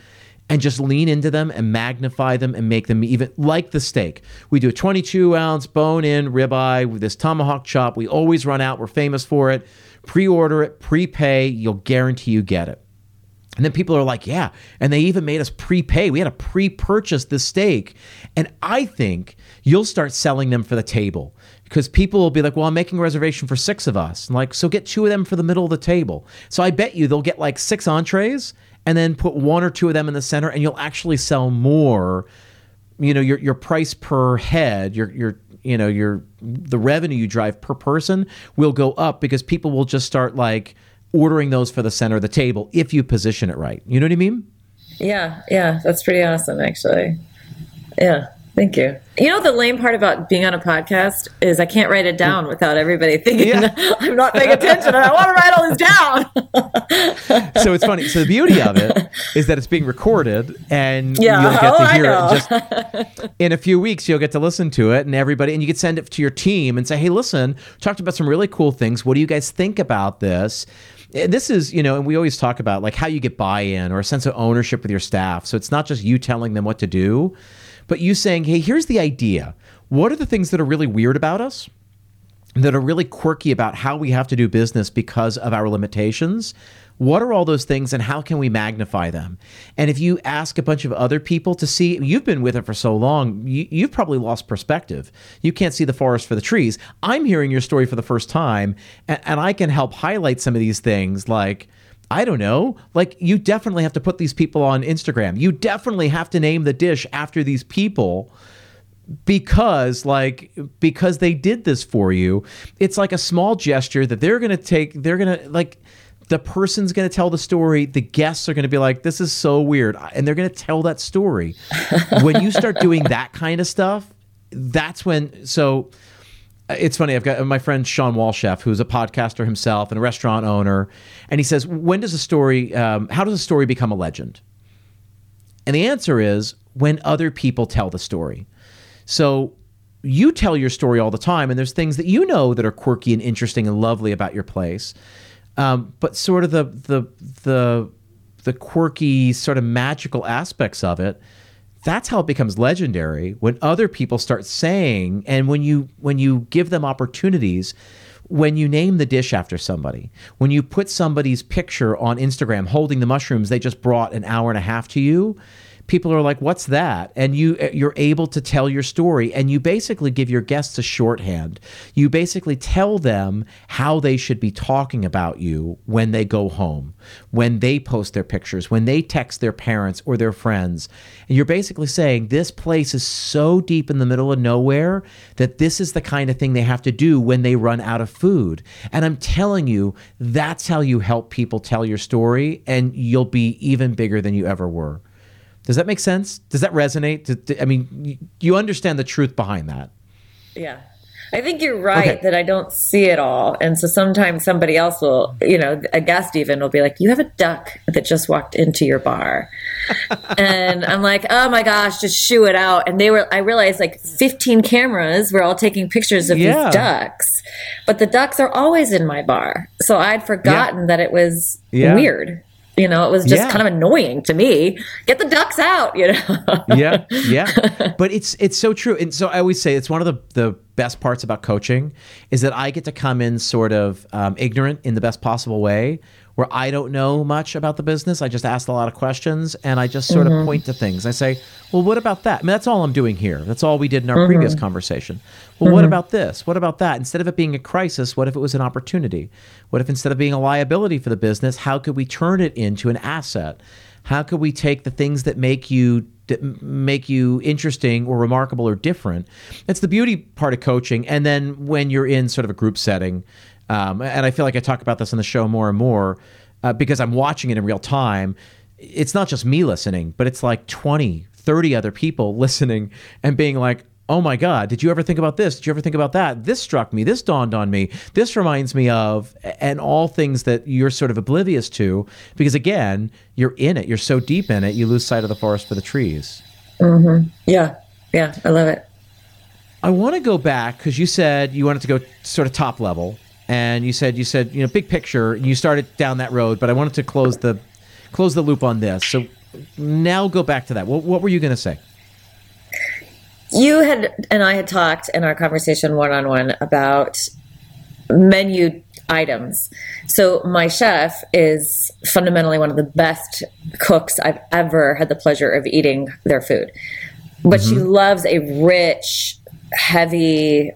and just lean into them and magnify them and make them even like the steak. We do a 22 ounce bone in ribeye with this tomahawk chop. We always run out. We're famous for it. Pre order it, prepay. You'll guarantee you get it. And then people are like, yeah. And they even made us prepay. We had to pre purchase the steak. And I think you'll start selling them for the table because people will be like, well, I'm making a reservation for six of us. I'm like, so get two of them for the middle of the table. So I bet you they'll get like six entrees and then put one or two of them in the center and you'll actually sell more you know your your price per head your your you know your the revenue you drive per person will go up because people will just start like ordering those for the center of the table if you position it right you know what i mean yeah yeah that's pretty awesome actually yeah Thank you. You know, the lame part about being on a podcast is I can't write it down without everybody thinking yeah. I'm not paying attention and I want to write all this down. so it's funny. So the beauty of it is that it's being recorded and yeah. you'll get to oh, hear it. Just in a few weeks, you'll get to listen to it and everybody, and you can send it to your team and say, hey, listen, talked about some really cool things. What do you guys think about this? Eh, this is you know and we always talk about like how you get buy-in or a sense of ownership with your staff so it's not just you telling them what to do but you saying, hey, here's the idea. What are the things that are really weird about us? That are really quirky about how we have to do business because of our limitations? What are all those things and how can we magnify them? And if you ask a bunch of other people to see, you've been with it for so long, you, have probably lost perspective. You can't see the forest for the trees. I'm hearing your story for the first time, and, and I can help highlight some of these things like, I don't know. Like, you definitely have to put these people on Instagram. You definitely have to name the dish after these people because like because they did this for you it's like a small gesture that they're going to take they're going to like the person's going to tell the story the guests are going to be like this is so weird and they're going to tell that story when you start doing that kind of stuff that's when so it's funny. I've got my friend Shawn Walchef, who's a podcaster himself and a restaurant owner, and he says, "When does a story? Um, how does a story become a legend?" And the answer is when other people tell the story. So you tell your story all the time, and there's things that you know that are quirky and interesting and lovely about your place, um, but sort of the the the the quirky, sort of magical aspects of it that's how it becomes legendary when other people start saying and when you when you give them opportunities when you name the dish after somebody when you put somebody's picture on instagram holding the mushrooms they just brought an hour and a half to you people are like what's that? And you uh, you're able to tell your story and you basically give your guests a shorthand. You basically tell them how they should be talking about you when they go home when they post their pictures when they text their parents or their friends. And you're basically saying this place is so deep in the middle of nowhere that this is the kind of thing they have to do when they run out of food. And i'm telling you that's how you help people tell your story and you'll be even bigger than you ever were does that make sense? Does that resonate? I mean, you understand the truth behind that. Yeah. I think you're right okay. that I don't see it all. And so sometimes somebody else will, you know, a guest even will be like, You have a duck that just walked into your bar. and I'm like, Oh my gosh, just shoo it out. And they were, I realized like 15 cameras were all taking pictures of yeah. these ducks. But the ducks are always in my bar. So I'd forgotten yeah. that it was yeah. weird. You know, it was just yeah. kind of annoying to me. Get the ducks out, you know. yeah, yeah. But it's it's so true. And so I always say it's one of the the best parts about coaching is that I get to come in sort of um, ignorant in the best possible way, where I don't know much about the business. I just ask a lot of questions and I just sort of mm-hmm. point to things. I say, well, what about that? I mean, that's all I'm doing here. That's all we did in our mm-hmm. previous conversation. Well, what mm-hmm. about this? What about that? Instead of it being a crisis, what if it was an opportunity? What if instead of being a liability for the business, how could we turn it into an asset? How could we take the things that make you that make you interesting or remarkable or different? It's the beauty part of coaching. And then when you're in sort of a group setting, um, and I feel like I talk about this on the show more and more uh, because I'm watching it in real time. It's not just me listening, but it's like 20, 30 other people listening and being like, oh my God, did you ever think about this? Did you ever think about that? This struck me. This dawned on me. This reminds me of, and all things that you're sort of oblivious to because again, you're in it. You're so deep in it, you lose sight of the forest for the trees. Yeah. Yeah. I love it. I want to go back because you said you wanted to go sort of top level, and you said you said you know big picture, you started down that road. But I wanted to close the close the loop on this. So now go back to that. What, what were you going to say? You had and I had talked in our conversation one on one about menu items. So my chef is fundamentally one of the best cooks I've ever had the pleasure of eating their food. But she mm-hmm. loves a rich, heavy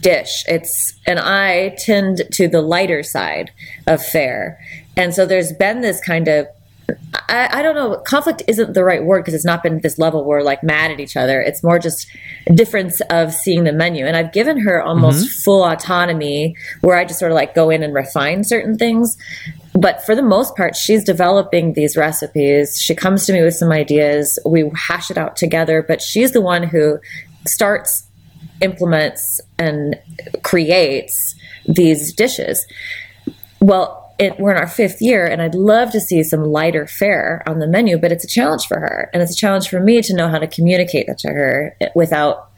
dish. It's and I tend to the lighter side of fare. And so there's been this kind of I, I don't know. Conflict isn't the right word because it's not been this level where we're like mad at each other. It's more just a difference of seeing the menu. And I've given her almost mm-hmm. full autonomy where I just sort of like go in and refine certain things. But for the most part, she's developing these recipes. She comes to me with some ideas. We hash it out together, but she's the one who starts, implements, and creates these dishes. Well, it, we're in our fifth year, and I'd love to see some lighter fare on the menu, but it's a challenge for her. And it's a challenge for me to know how to communicate that to her without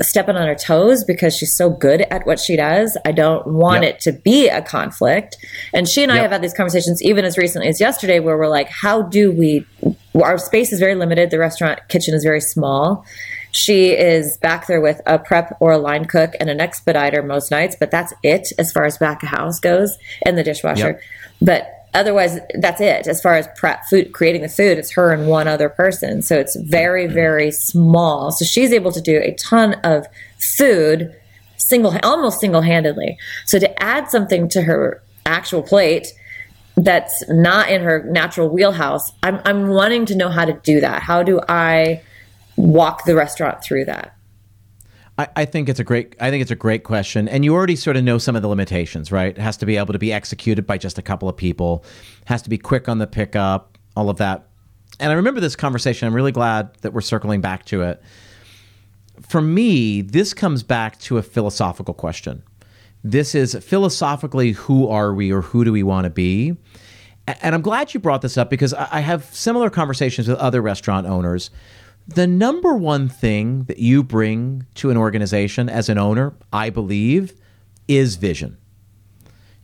stepping on her toes because she's so good at what she does. I don't want Yep. it to be a conflict. And she and I Yep. have had these conversations even as recently as yesterday where we're like, how do we, our space is very limited. The restaurant kitchen is very small. She is back there with a prep or a line cook and an expediter most nights, but that's it as far as back of house goes and the dishwasher. Yep. But otherwise, that's it. As far as prep food, creating the food, it's her and one other person. So it's very, very small. So she's able to do a ton of food single, almost single handedly. So to add something to her actual plate that's not in her natural wheelhouse, I'm, I'm wanting to know how to do that. How do I walk the restaurant through that? I, think it's a great. I think it's a great question, and you already sort of know some of the limitations, right? It has to be able to be executed by just a couple of people. Has to be quick on the pickup, all of that. And I remember this conversation. I'm really glad that we're circling back to it. For me, this comes back to a philosophical question. This is philosophically, who are we, or who do we want to be? And I'm glad you brought this up because I have similar conversations with other restaurant owners. The number one thing that you bring to an organization as an owner, I believe, is vision.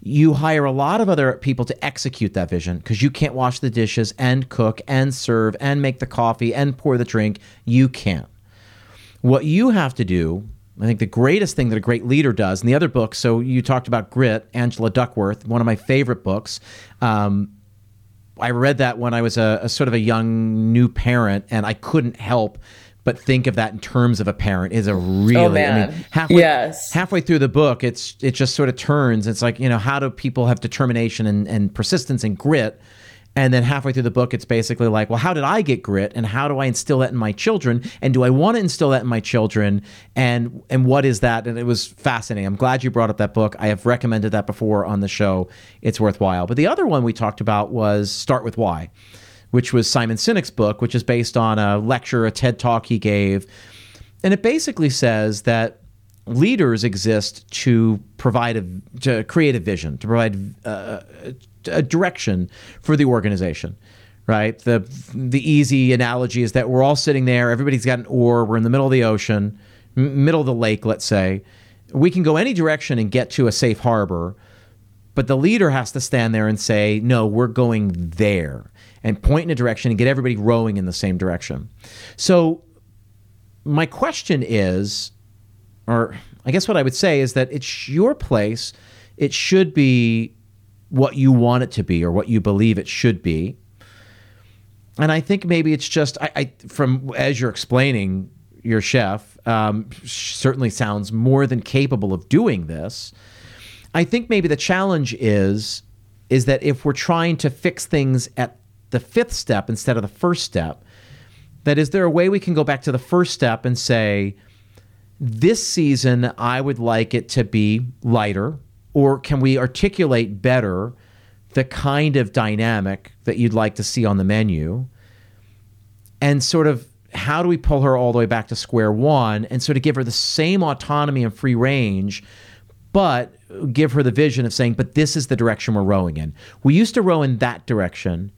You hire a lot of other people to execute that vision because you can't wash the dishes and cook and serve and make the coffee and pour the drink. You can't. What you have to do, I think the greatest thing that a great leader does, in the other book, so you talked about Grit, Angela Duckworth, one of my favorite books. Um, I read that when I was a, a sort of a young new parent, and I couldn't help but think of that in terms of a parent. Is a oh, really, Oh, man. mean, halfway Yes. halfway through the book, it's it just sort of turns. It's like you know, how do people have determination and, and persistence and grit? And then halfway through the book, it's basically like, well, how did I get grit, and how do I instill that in my children, and do I want to instill that in my children, and and what is that? And it was fascinating. I'm glad you brought up that book. I have recommended that before on the show. It's worthwhile. But the other one we talked about was Start with Why, which was Simon Sinek's book, which is based on a lecture, a TED talk he gave, and it basically says that leaders exist to provide a to create a vision to provide uh, a direction for the organization right the the easy analogy is that we're all sitting there everybody's got an oar we're in the middle of the ocean middle of the lake let's say we can go any direction and get to a safe harbor but the leader has to stand there and say, no, we're going there and point in a direction and get everybody rowing in the same direction. So, my question is, or I guess what I would say is that it's your place. It should be what you want it to be or what you believe it should be. And I think maybe it's just I, I from as you're explaining your chef um, certainly sounds more than capable of doing this. I think maybe the challenge is is that if we're trying to fix things at the fifth step instead of the first step, that is there a way we can go back to the first step and say, this season I would like it to be lighter, or can we articulate better the kind of dynamic that you'd like to see on the menu? And sort of how do we pull her all the way back to square one and sort of give her the same autonomy and free range, but give her the vision of saying, but this is the direction we're rowing in. We used to row in that direction,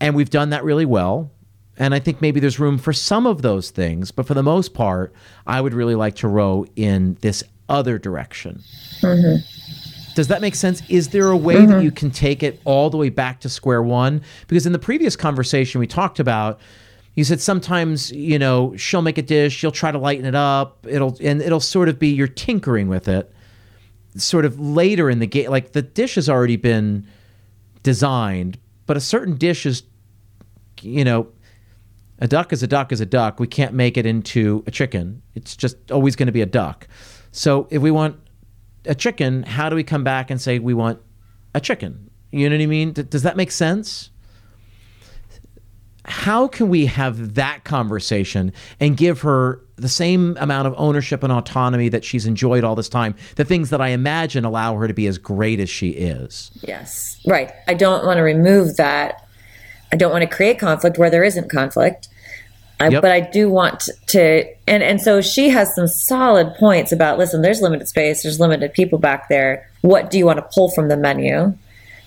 and we've done that really well. And I think maybe there's room for some of those things, but for the most part, I would really like to row in this other direction. Mm-hmm. Does that make sense? Is there a way mm-hmm. that you can take it all the way back to square one? Because in the previous conversation, we talked about you said sometimes you know she'll make a dish she'll try to lighten it up it'll and it'll sort of be you're tinkering with it sort of later in the game like the dish has already been designed but a certain dish is you know a duck is a duck is a duck. We can't make it into a chicken. It's just always going to be a duck. So if we want a chicken how do we come back and say we want a chicken? You know what i mean? Does that make sense? How can we have that conversation and give her the same amount of ownership and autonomy that she's enjoyed all this time? The things that i imagine allow her to be as great as she is. Yes. Right. I don't want to remove that i don't want to create conflict where there isn't conflict I, yep. but i do want to and and so she has some solid points about listen there's limited space there's limited people back there what do you want to pull from the menu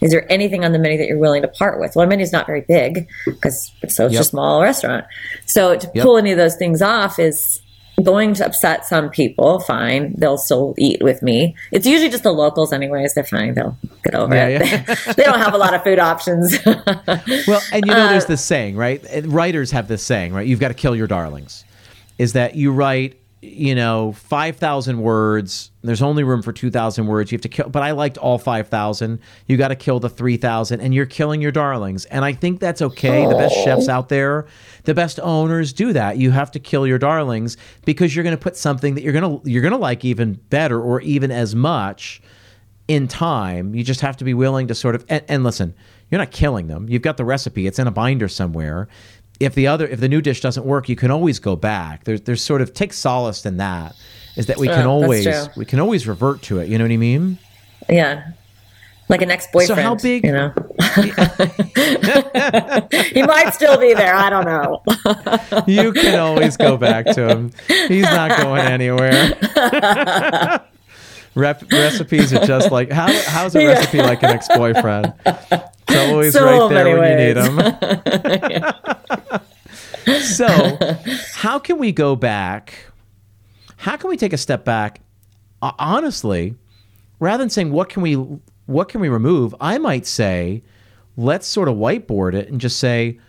is there anything on the menu that you're willing to part with? Well, our is not very big because it's such yep. a small restaurant. So to yep. pull any of those things off is going to upset some people. Fine, they'll still eat with me. It's usually just the locals, anyways. They're fine. They'll get over yeah, it. Yeah. they don't have a lot of food options. well, and you know, there's uh, this saying, right? Writers have this saying, right? You've got to kill your darlings. Is that you write you know, 5,000 words. There's only room for 2,000 words. You have to kill, but I liked all 5,000. You got to kill the 3,000 and you're killing your darlings. And I think that's okay. The best chefs oh. out there, the best owners do that. You have to kill your darlings because you're going to put something that you're going to you're going to like even better or even as much in time. You just have to be willing to sort of and, and listen, you're not killing them. You've got the recipe. It's in a binder somewhere if the other if the new dish doesn't work, you can always go back. There's there's sort of take solace in that is that we can oh, always we can always revert to it. You know what I mean? Yeah. Like an ex-boyfriend. So how big? You know, he might still be there. I don't know. you can always go back to him. He's not going anywhere. Rep- recipes are just like how how's a recipe like an ex-boyfriend? It's always so right there when ways. you need them. so, how can we go back? How can we take a step back? Uh, honestly, rather than saying what can we what can we remove, I might say let's sort of whiteboard it and just say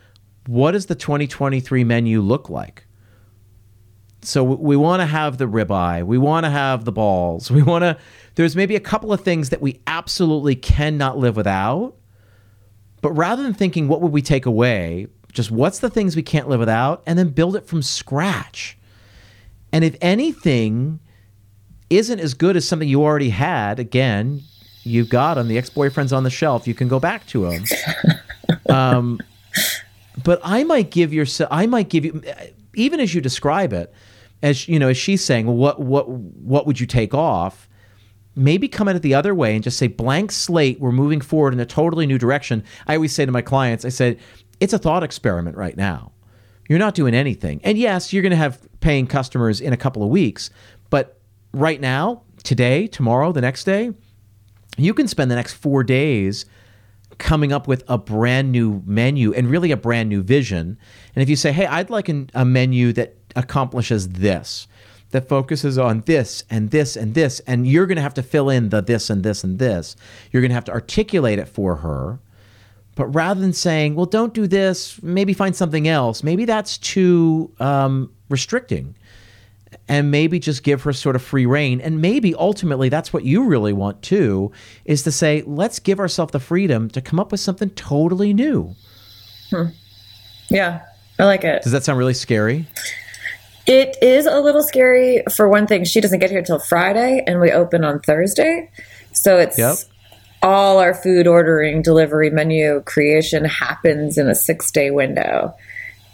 what does the 2023 menu look like? So we want to have the ribeye, we want to have the balls, we want to. There's maybe a couple of things that we absolutely cannot live without, but rather than thinking, what would we take away? Just what's the things we can't live without? And then build it from scratch. And if anything isn't as good as something you already had, again, you've got them. The ex boyfriend's on the shelf. You can go back to them. um, but I might give yourself, I might give you, even as you describe it, as you know, as she's saying, well, what what what would you take off? Maybe come at it the other way and just say blank slate we're moving forward in a totally new direction. I always say to my clients i said it's a thought experiment right now. You're not doing anything. And yes you're going to have paying customers in a couple of weeks but right now today tomorrow the next day you can spend the next four days coming up with a brand new menu and really a brand new vision. And if you say hey i'd like an, a menu that accomplishes this that focuses on this and this and this, and you're going to have to fill in the this and this and this. You're going to have to articulate it for her. But rather than saying, well, don't do this, maybe find something else, maybe that's too um, restricting. and maybe just give her sort of free reign. And maybe ultimately that's what you really want too, is to say, let's give ourselves the freedom to come up with something totally new. Hmm. Yeah, I like it. Does that sound really scary? It is a little scary. For one thing, she doesn't get here till Friday, and we open on Thursday. So it's yep. all our food ordering, delivery, menu creation happens in a six day window.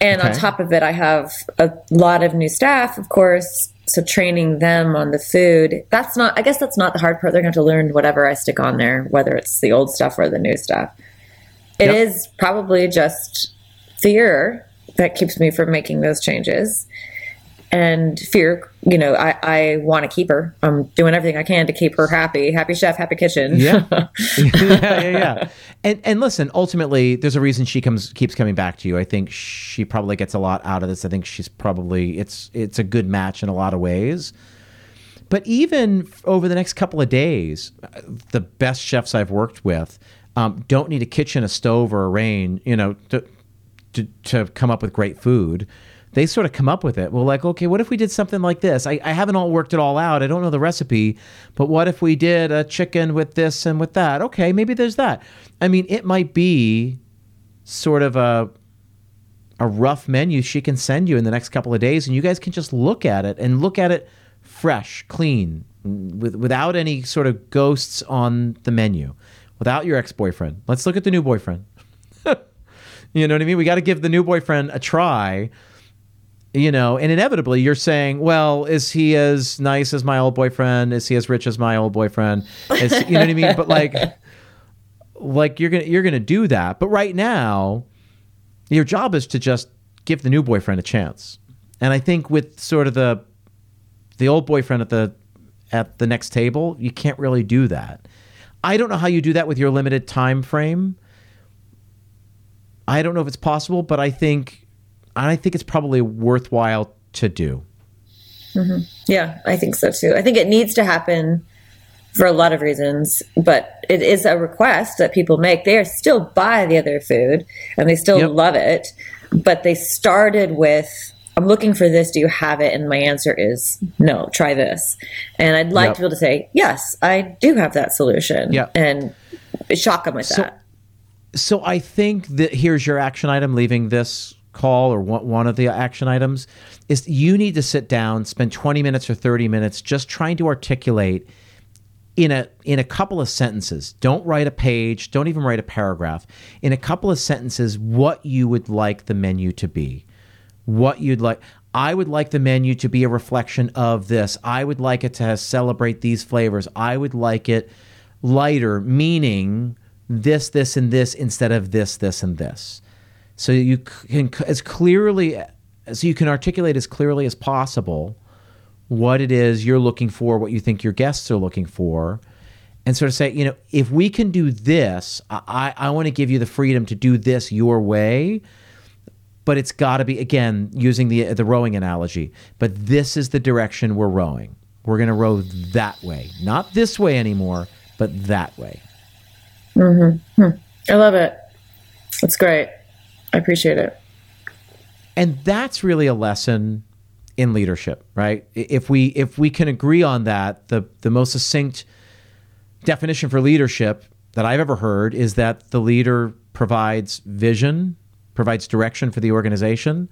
And okay. on top of it, I have a lot of new staff, of course. So training them on the food, that's not, I guess that's not the hard part. They're going to have to learn whatever I stick on there, whether it's the old stuff or the new stuff. It yep. is probably just fear that keeps me from making those changes and fear you know i, I want to keep her. I'm doing everything i can to keep her happy. Happy chef happy kitchen. Yeah. Yeah yeah yeah. And and listen ultimately there's a reason she comes keeps coming back to you. I think she probably gets a lot out of this. I think she's probably it's it's a good match in a lot of ways. But even over the next couple of days the best chefs i've worked with um, don't need a kitchen a stove or a rain you know to, to, to come up with great food they sort of come up with it. Well, like, okay, what if we did something like this? I, I haven't all worked it all out. I don't know the recipe, but what if we did a chicken with this and with that? Okay, maybe there's that. I mean, it might be sort of a a rough menu she can send you in the next couple of days, and you guys can just look at it and look at it fresh, clean, with, without any sort of ghosts on the menu, without your ex boyfriend. Let's look at the new boyfriend. you know what I mean? We got to give the new boyfriend a try you know, and inevitably you're saying, well, is he as nice as my old boyfriend? Is he as rich as my old boyfriend? Is, you know what I mean? But like, like you're gonna you're gonna do that. But right now, your job is to just give the new boyfriend a chance. And I think with sort of the the old boyfriend at the at the next table, you can't really do that. I don't know how you do that with your limited time frame. I don't know if it's possible, but I think I think it's probably worthwhile to do. Mm-hmm. Yeah, I think so too. I think it needs to happen for a lot of reasons, but it is a request that people make. They are still buy the other food and they still yep. love it, but they started with I'm looking for this. Do you have it? And my answer is no, try this. And I'd like yep. to be able to say, yes, I do have that solution. Yeah. And shock them with so, that. So I think that here's your action item leaving this call or one of the action items is you need to sit down, spend 20 minutes or 30 minutes just trying to articulate in a in a couple of sentences. Don't write a page, don't even write a paragraph. In a couple of sentences what you would like the menu to be. What you'd like I would like the menu to be a reflection of this. I would like it to celebrate these flavors. I would like it lighter, meaning this, this, and this instead of this, this, and this so you can as clearly so you can articulate as clearly as possible what it is you're looking for, what you think your guests are looking for, and sort of say, you know, if we can do this, I, I want to give you the freedom to do this your way, but it's got to be again using the the rowing analogy. But this is the direction we're rowing. We're going to row that way, not this way anymore, but that way. Mm-hmm. Hmm. I love it. That's great. I appreciate it. And that's really a lesson in leadership, right? If we if we can agree on that, the the most succinct definition for leadership that I've ever heard is that the leader provides vision, provides direction for the organization.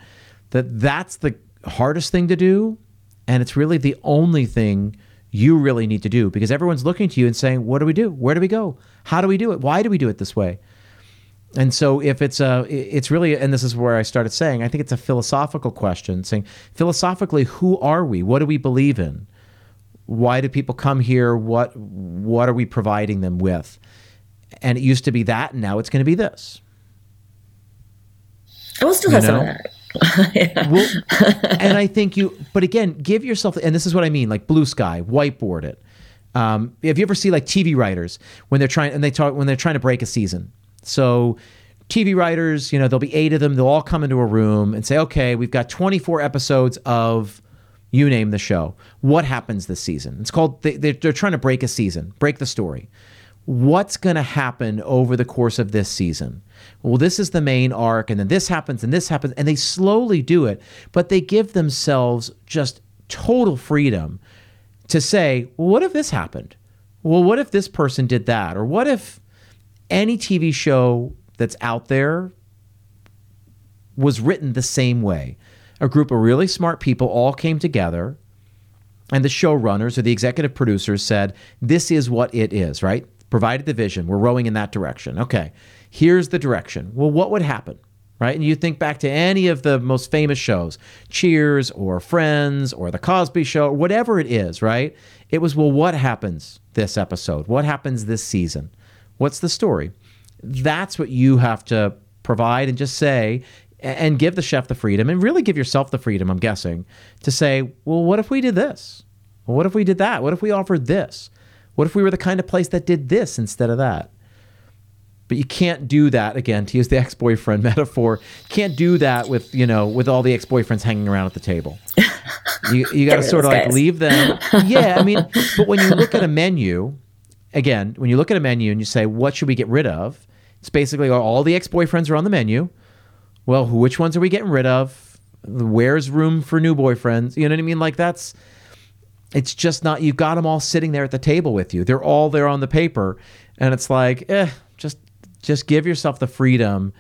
That that's the hardest thing to do, and it's really the only thing you really need to do because everyone's looking to you and saying, "What do we do? Where do we go? How do we do it? Why do we do it this way?" And so, if it's a, it's really, and this is where I started saying, I think it's a philosophical question, saying philosophically, who are we? What do we believe in? Why do people come here? What, what are we providing them with? And it used to be that, and now it's going to be this. I will still have some of that. yeah. well, and I think you, but again, give yourself, and this is what I mean, like blue sky, whiteboard it. Um, if you ever see like TV writers when they're trying and they talk when they're trying to break a season, so TV writers, you know, there'll be eight of them. They'll all come into a room and say, okay, we've got 24 episodes of you name the show. What happens this season? It's called, they, they're trying to break a season, break the story. What's going to happen over the course of this season? Well, this is the main arc, and then this happens, and this happens, and they slowly do it, but they give themselves just total freedom to say, well, what if this happened? Well, what if this person did that? Or what if any TV show that's out there was written the same way? A group of really smart people all came together, and the showrunners or the executive producers said, This is what it is, right? Provided the vision. We're rowing in that direction. Okay, here's the direction. Well, what would happen? right? And you think back to any of the most famous shows, Cheers or Friends or The Cosby Show, whatever it is, right? It was, well, what happens this episode? What happens this season? What's the story? That's what you have to provide and just say and give the chef the freedom and really give yourself the freedom, I'm guessing, to say, well, what if we did this? Well, what if we did that? What if we offered this? What if we were the kind of place that did this instead of that? But you can't do that again to use the ex-boyfriend metaphor. Can't do that with you know with all the ex-boyfriends hanging around at the table. You you got to sort of like leave them. Yeah, I mean, but when you look at a menu, again, when you look at a menu and you say what should we get rid of, it's basically all the ex-boyfriends are on the menu. Well, which ones are we getting rid of? Where's room for new boyfriends? You know what I mean? Like that's it's just not you've got them all sitting there at the table with you. They're all there on the paper and it's like, eh, just just give yourself the freedom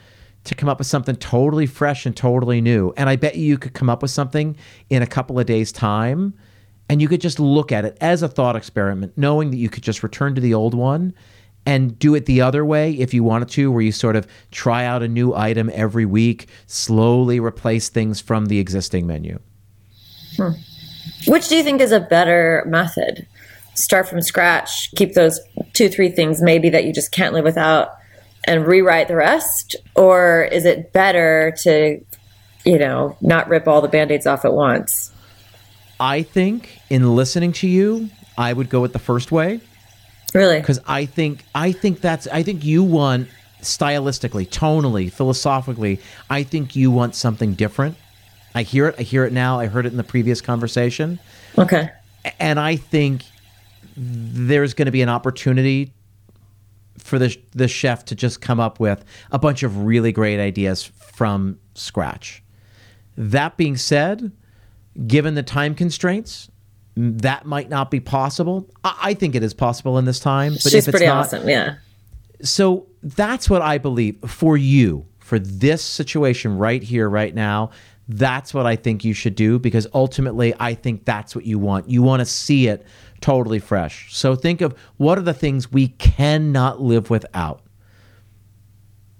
to come up with something totally fresh and totally new. And I bet you you could come up with something in a couple of days' time and you could just look at it as a thought experiment, knowing that you could just return to the old one and do it the other way if you wanted to, where you sort of try out a new item every week, slowly replace things from the existing menu. Hmm. Which do you think is a better method? Start from scratch, keep those two, three things maybe that you just can't live without and rewrite the rest? Or is it better to, you know, not rip all the band aids off at once? I think in listening to you, I would go with the first way. Really? Because I think I think that's I think you want stylistically, tonally, philosophically, I think you want something different. I hear it. I hear it now. I heard it in the previous conversation. Okay. And I think there's going to be an opportunity for the the chef to just come up with a bunch of really great ideas from scratch. That being said, given the time constraints, that might not be possible. I, I think it is possible in this time, but She's if pretty not, awesome, yeah. So that's what I believe for you for this situation right here, right now. That's what I think you should do because ultimately, I think that's what you want. You want to see it totally fresh. So think of what are the things we cannot live without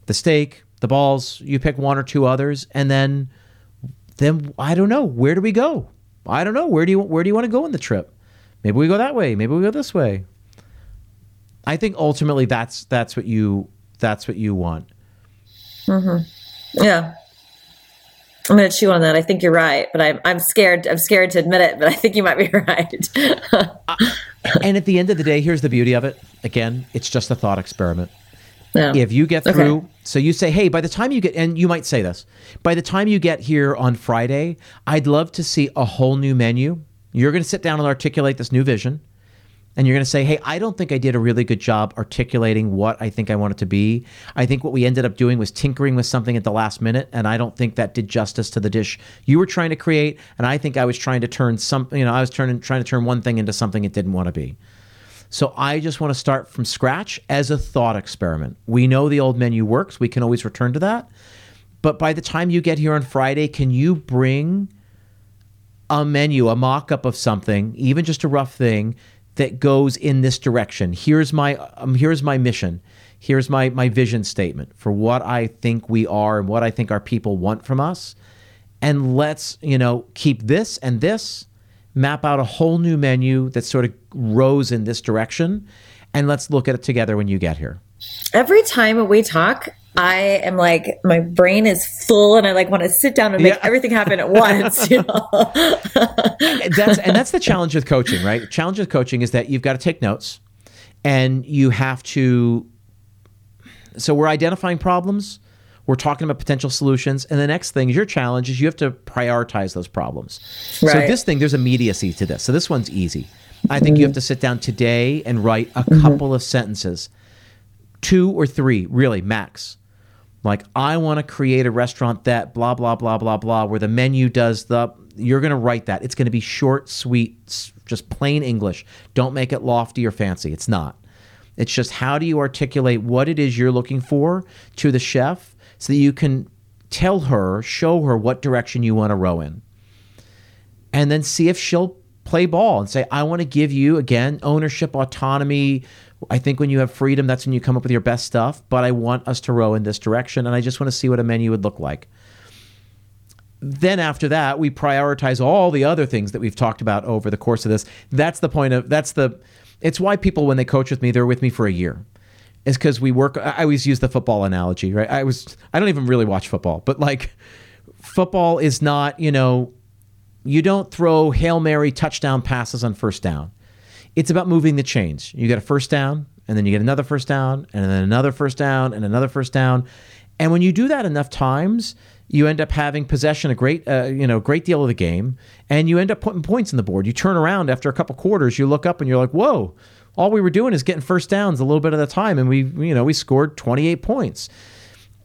the steak, the balls, you pick one or two others, and then then I don't know, where do we go? I don't know. Where do you where do you want to go in the trip? Maybe we go that way, maybe we go this way. I think ultimately that's that's what you that's what you want. Mhm. Yeah. I'm going to chew on that. I think you're right, but I'm I'm scared. I'm scared to admit it, but I think you might be right. uh, and at the end of the day, here's the beauty of it. Again, it's just a thought experiment. Yeah. If you get through, okay. so you say, hey, by the time you get, and you might say this, by the time you get here on Friday, I'd love to see a whole new menu. You're going to sit down and articulate this new vision and you're going to say, hey, I don't think I did a really good job articulating what I think I want it to be. I think what we ended up doing was tinkering with something at the last minute, and I don't think that did justice to the dish you were trying to create. And I think I was trying to turn some, you know, I was turning, trying to turn one thing into something it didn't want to be. So I just want to start from scratch as a thought experiment. We know the old menu works, we can always return to that. But by the time you get here on Friday, can you bring a menu, a mock up of something, even just a rough thing? that goes in this direction. Here's my um, here's my mission. Here's my my vision statement for what I think we are and what I think our people want from us. And let's, you know, keep this and this, map out a whole new menu that sort of rows in this direction, and let's look at it together when you get here. Every time we talk, I am like my brain is full and I like want to sit down and make yeah. everything happen at once. You know? that's and that's the challenge with coaching, right? Challenge with coaching is that you've got to take notes and you have to so we're identifying problems, we're talking about potential solutions, and the next thing is your challenge is you have to prioritize those problems. Right. So this thing, there's immediacy to this. So this one's easy. I think mm-hmm. you have to sit down today and write a mm-hmm. couple of sentences. Two or three, really, max like I want to create a restaurant that blah blah blah blah blah where the menu does the you're going to write that. It's going to be short, sweet, just plain English. Don't make it lofty or fancy. It's not. It's just how do you articulate what it is you're looking for to the chef so that you can tell her, show her what direction you want to row in. And then see if she'll play ball and say, I want to give you, again, ownership, autonomy. I think when you have freedom, that's when you come up with your best stuff. But I want us to row in this direction. And I just want to see what a menu would look like. Then after that, we prioritize all the other things that we've talked about over the course of this. That's the point of, that's the, it's why people, when they coach with me, they're with me for a year is because we work. I always use the football analogy, right? I was I don't even really watch football, but like football is not you know you don't throw hail mary touchdown passes on first down. It's about moving the chains. You get a first down, and then you get another first down, and then another first down, and another first down, and when you do that enough times, you end up having possession a great uh, you know great deal of the game, and you end up putting points in the board. You turn around after a couple quarters, you look up, and you're like, whoa all we were doing is getting first downs a little bit at a time and we you know we scored 28 points.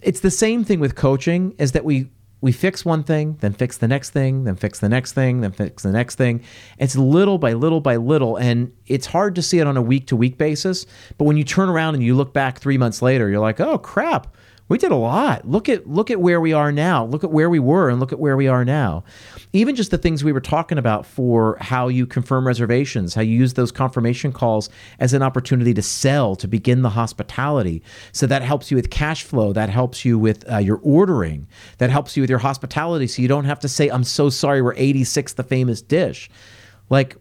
It's the same thing with coaching is that we we fix one thing then fix the next thing then fix the next thing then fix the next thing. It's little by little by little and it's hard to see it on a week to week basis but when you turn around and you look back 3 months later you're like oh crap we did a lot. Look at look at where we are now. Look at where we were and look at where we are now. Even just the things we were talking about for how you confirm reservations, how you use those confirmation calls as an opportunity to sell, to begin the hospitality. So that helps you with cash flow. That helps you with uh, your ordering. That helps you with your hospitality. So you don't have to say, "I'm so sorry, we're 86 the famous dish." Like,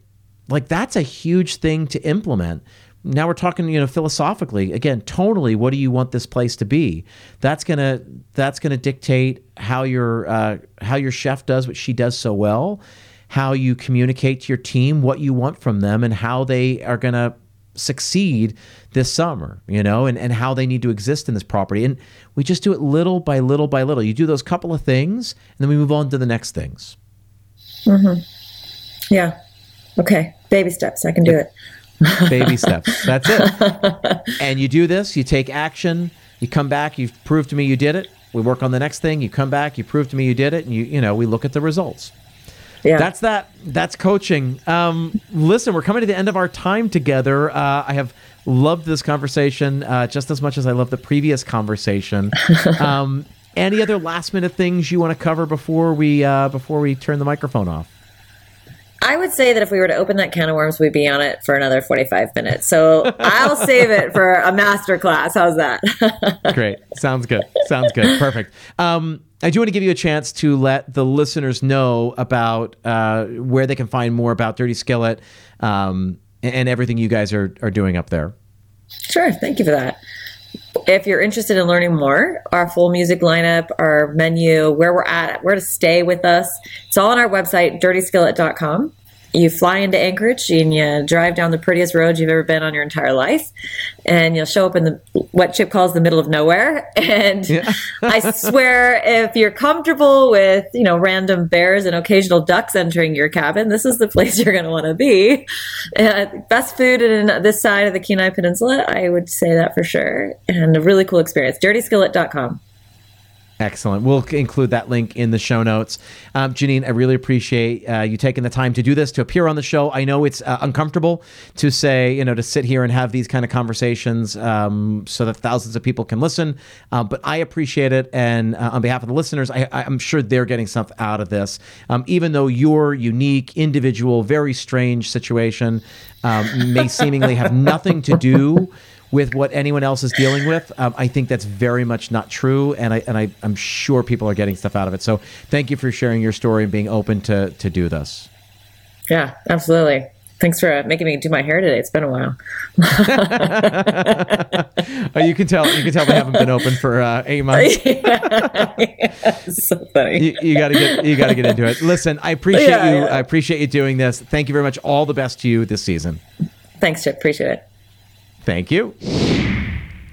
like that's a huge thing to implement now we're talking you know philosophically. Again tonally what do you want this place to be? That's gonna that's gonna dictate how your uh, how your chef does what she does so well how you communicate to your team what you want from them and how they are gonna succeed this summer you know and, and how they need to exist in this property. And we just do it little by little by little. You do those couple of things and then we move on to the next things. Mm-hmm. yeah. Okay. Baby steps. I can do it baby steps. That's it. and you do this, you take action, you come back, you prove to me you did it. We work on the next thing, you come back, you prove to me you did it, and you you know, we look at the results. Yeah. That's that. That's coaching. Um, listen, we're coming to the end of our time together. Uh, I have loved this conversation uh, just as much as I love the previous conversation. Um, any other last minute things you want to cover before we uh, before we turn the microphone off? I would say that if we were to open that can of worms, we'd be on it for another 45 minutes. So I'll save it for a master class. How's that? Great. Sounds good. Sounds good. Perfect. Um, I do want to give you a chance to let the listeners know about uh, where they can find more about Dirty Skillet um, and everything you guys are, are doing up there. Sure. Thank you for that. If you're interested in learning more, our full music lineup, our menu, where we're at, where to stay with us, it's all on our website, dirtyskillet.com you fly into Anchorage and you drive down the prettiest road you've ever been on your entire life, and you'll show up in the what Chip calls the middle of nowhere. And yeah. I swear, if you're comfortable with you know random bears and occasional ducks entering your cabin, this is the place you're going to want to be. Uh, best food in this side of the Kenai Peninsula, I would say that for sure, and a really cool experience. DirtySkillet.com. Excellent. We'll include that link in the show notes. Um, Jeannine, I really appreciate uh, you taking the time to do this, to appear on the show. I know it's uh, uncomfortable to say, you know, to sit here and have these kind of conversations um, so that thousands of people can listen. Uh, but I appreciate it. And uh, on behalf of the listeners, I, am sure they're getting something out of this. Um, even though your unique, individual, very strange situation um, may seemingly have nothing to do with what anyone else is dealing with. Um, I think that's very much not true, and I and I, I'm sure people are getting stuff out of it. So thank you for sharing your story and being open to to do this. Yeah, absolutely. Thanks for making me do my hair today. It's been a while. oh, you can tell. You can tell they haven't been open for uh, eight months. yeah, so funny. You, got to get. You got to get into it. Listen, I appreciate yeah, you. I appreciate you doing this. Thank you very much. All the best to you this season. Thanks, Chip. Appreciate it. Thank you.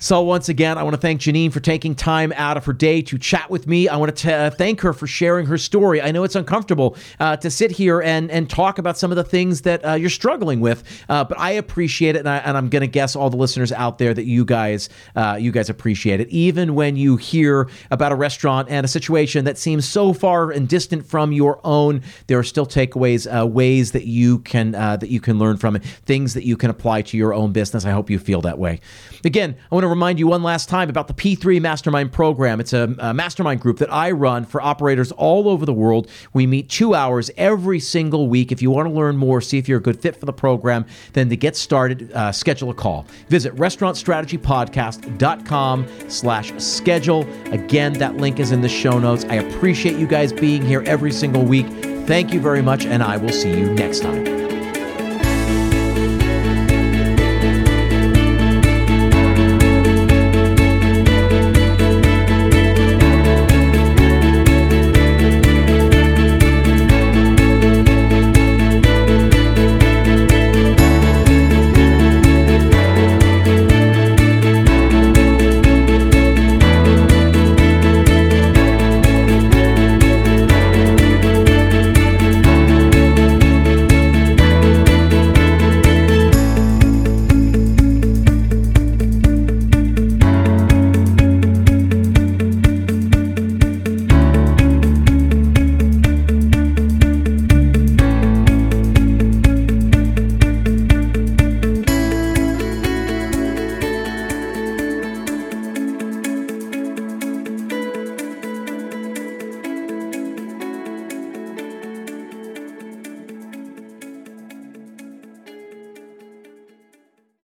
So, once again, I want to thank Jeannine for taking time out of her day to chat with me. I want to t- uh, thank her for sharing her story. I know it's uncomfortable uh, to sit here and, and talk about some of the things that uh, you're struggling with, uh, but I appreciate it, and, I, am going to guess all the listeners out there that you guys uh, you guys appreciate it. Even when you hear about a restaurant and a situation that seems so far and distant from your own, there are still takeaways, ways that you can that you can learn from it, things that you can apply to your own business. I hope you feel that way. Again, I want to remind you one last time about the P3 Mastermind program. It's a, a, mastermind group that I run for operators all over the world. We meet two hours every single week. If you want to learn more, see if you're a good fit for the program, then to get started, uh, schedule a call. Visit restaurantstrategypodcast.com slash schedule. Again, that link is in the show notes. I appreciate you guys being here every single week. Thank you very much, and I will see you next time.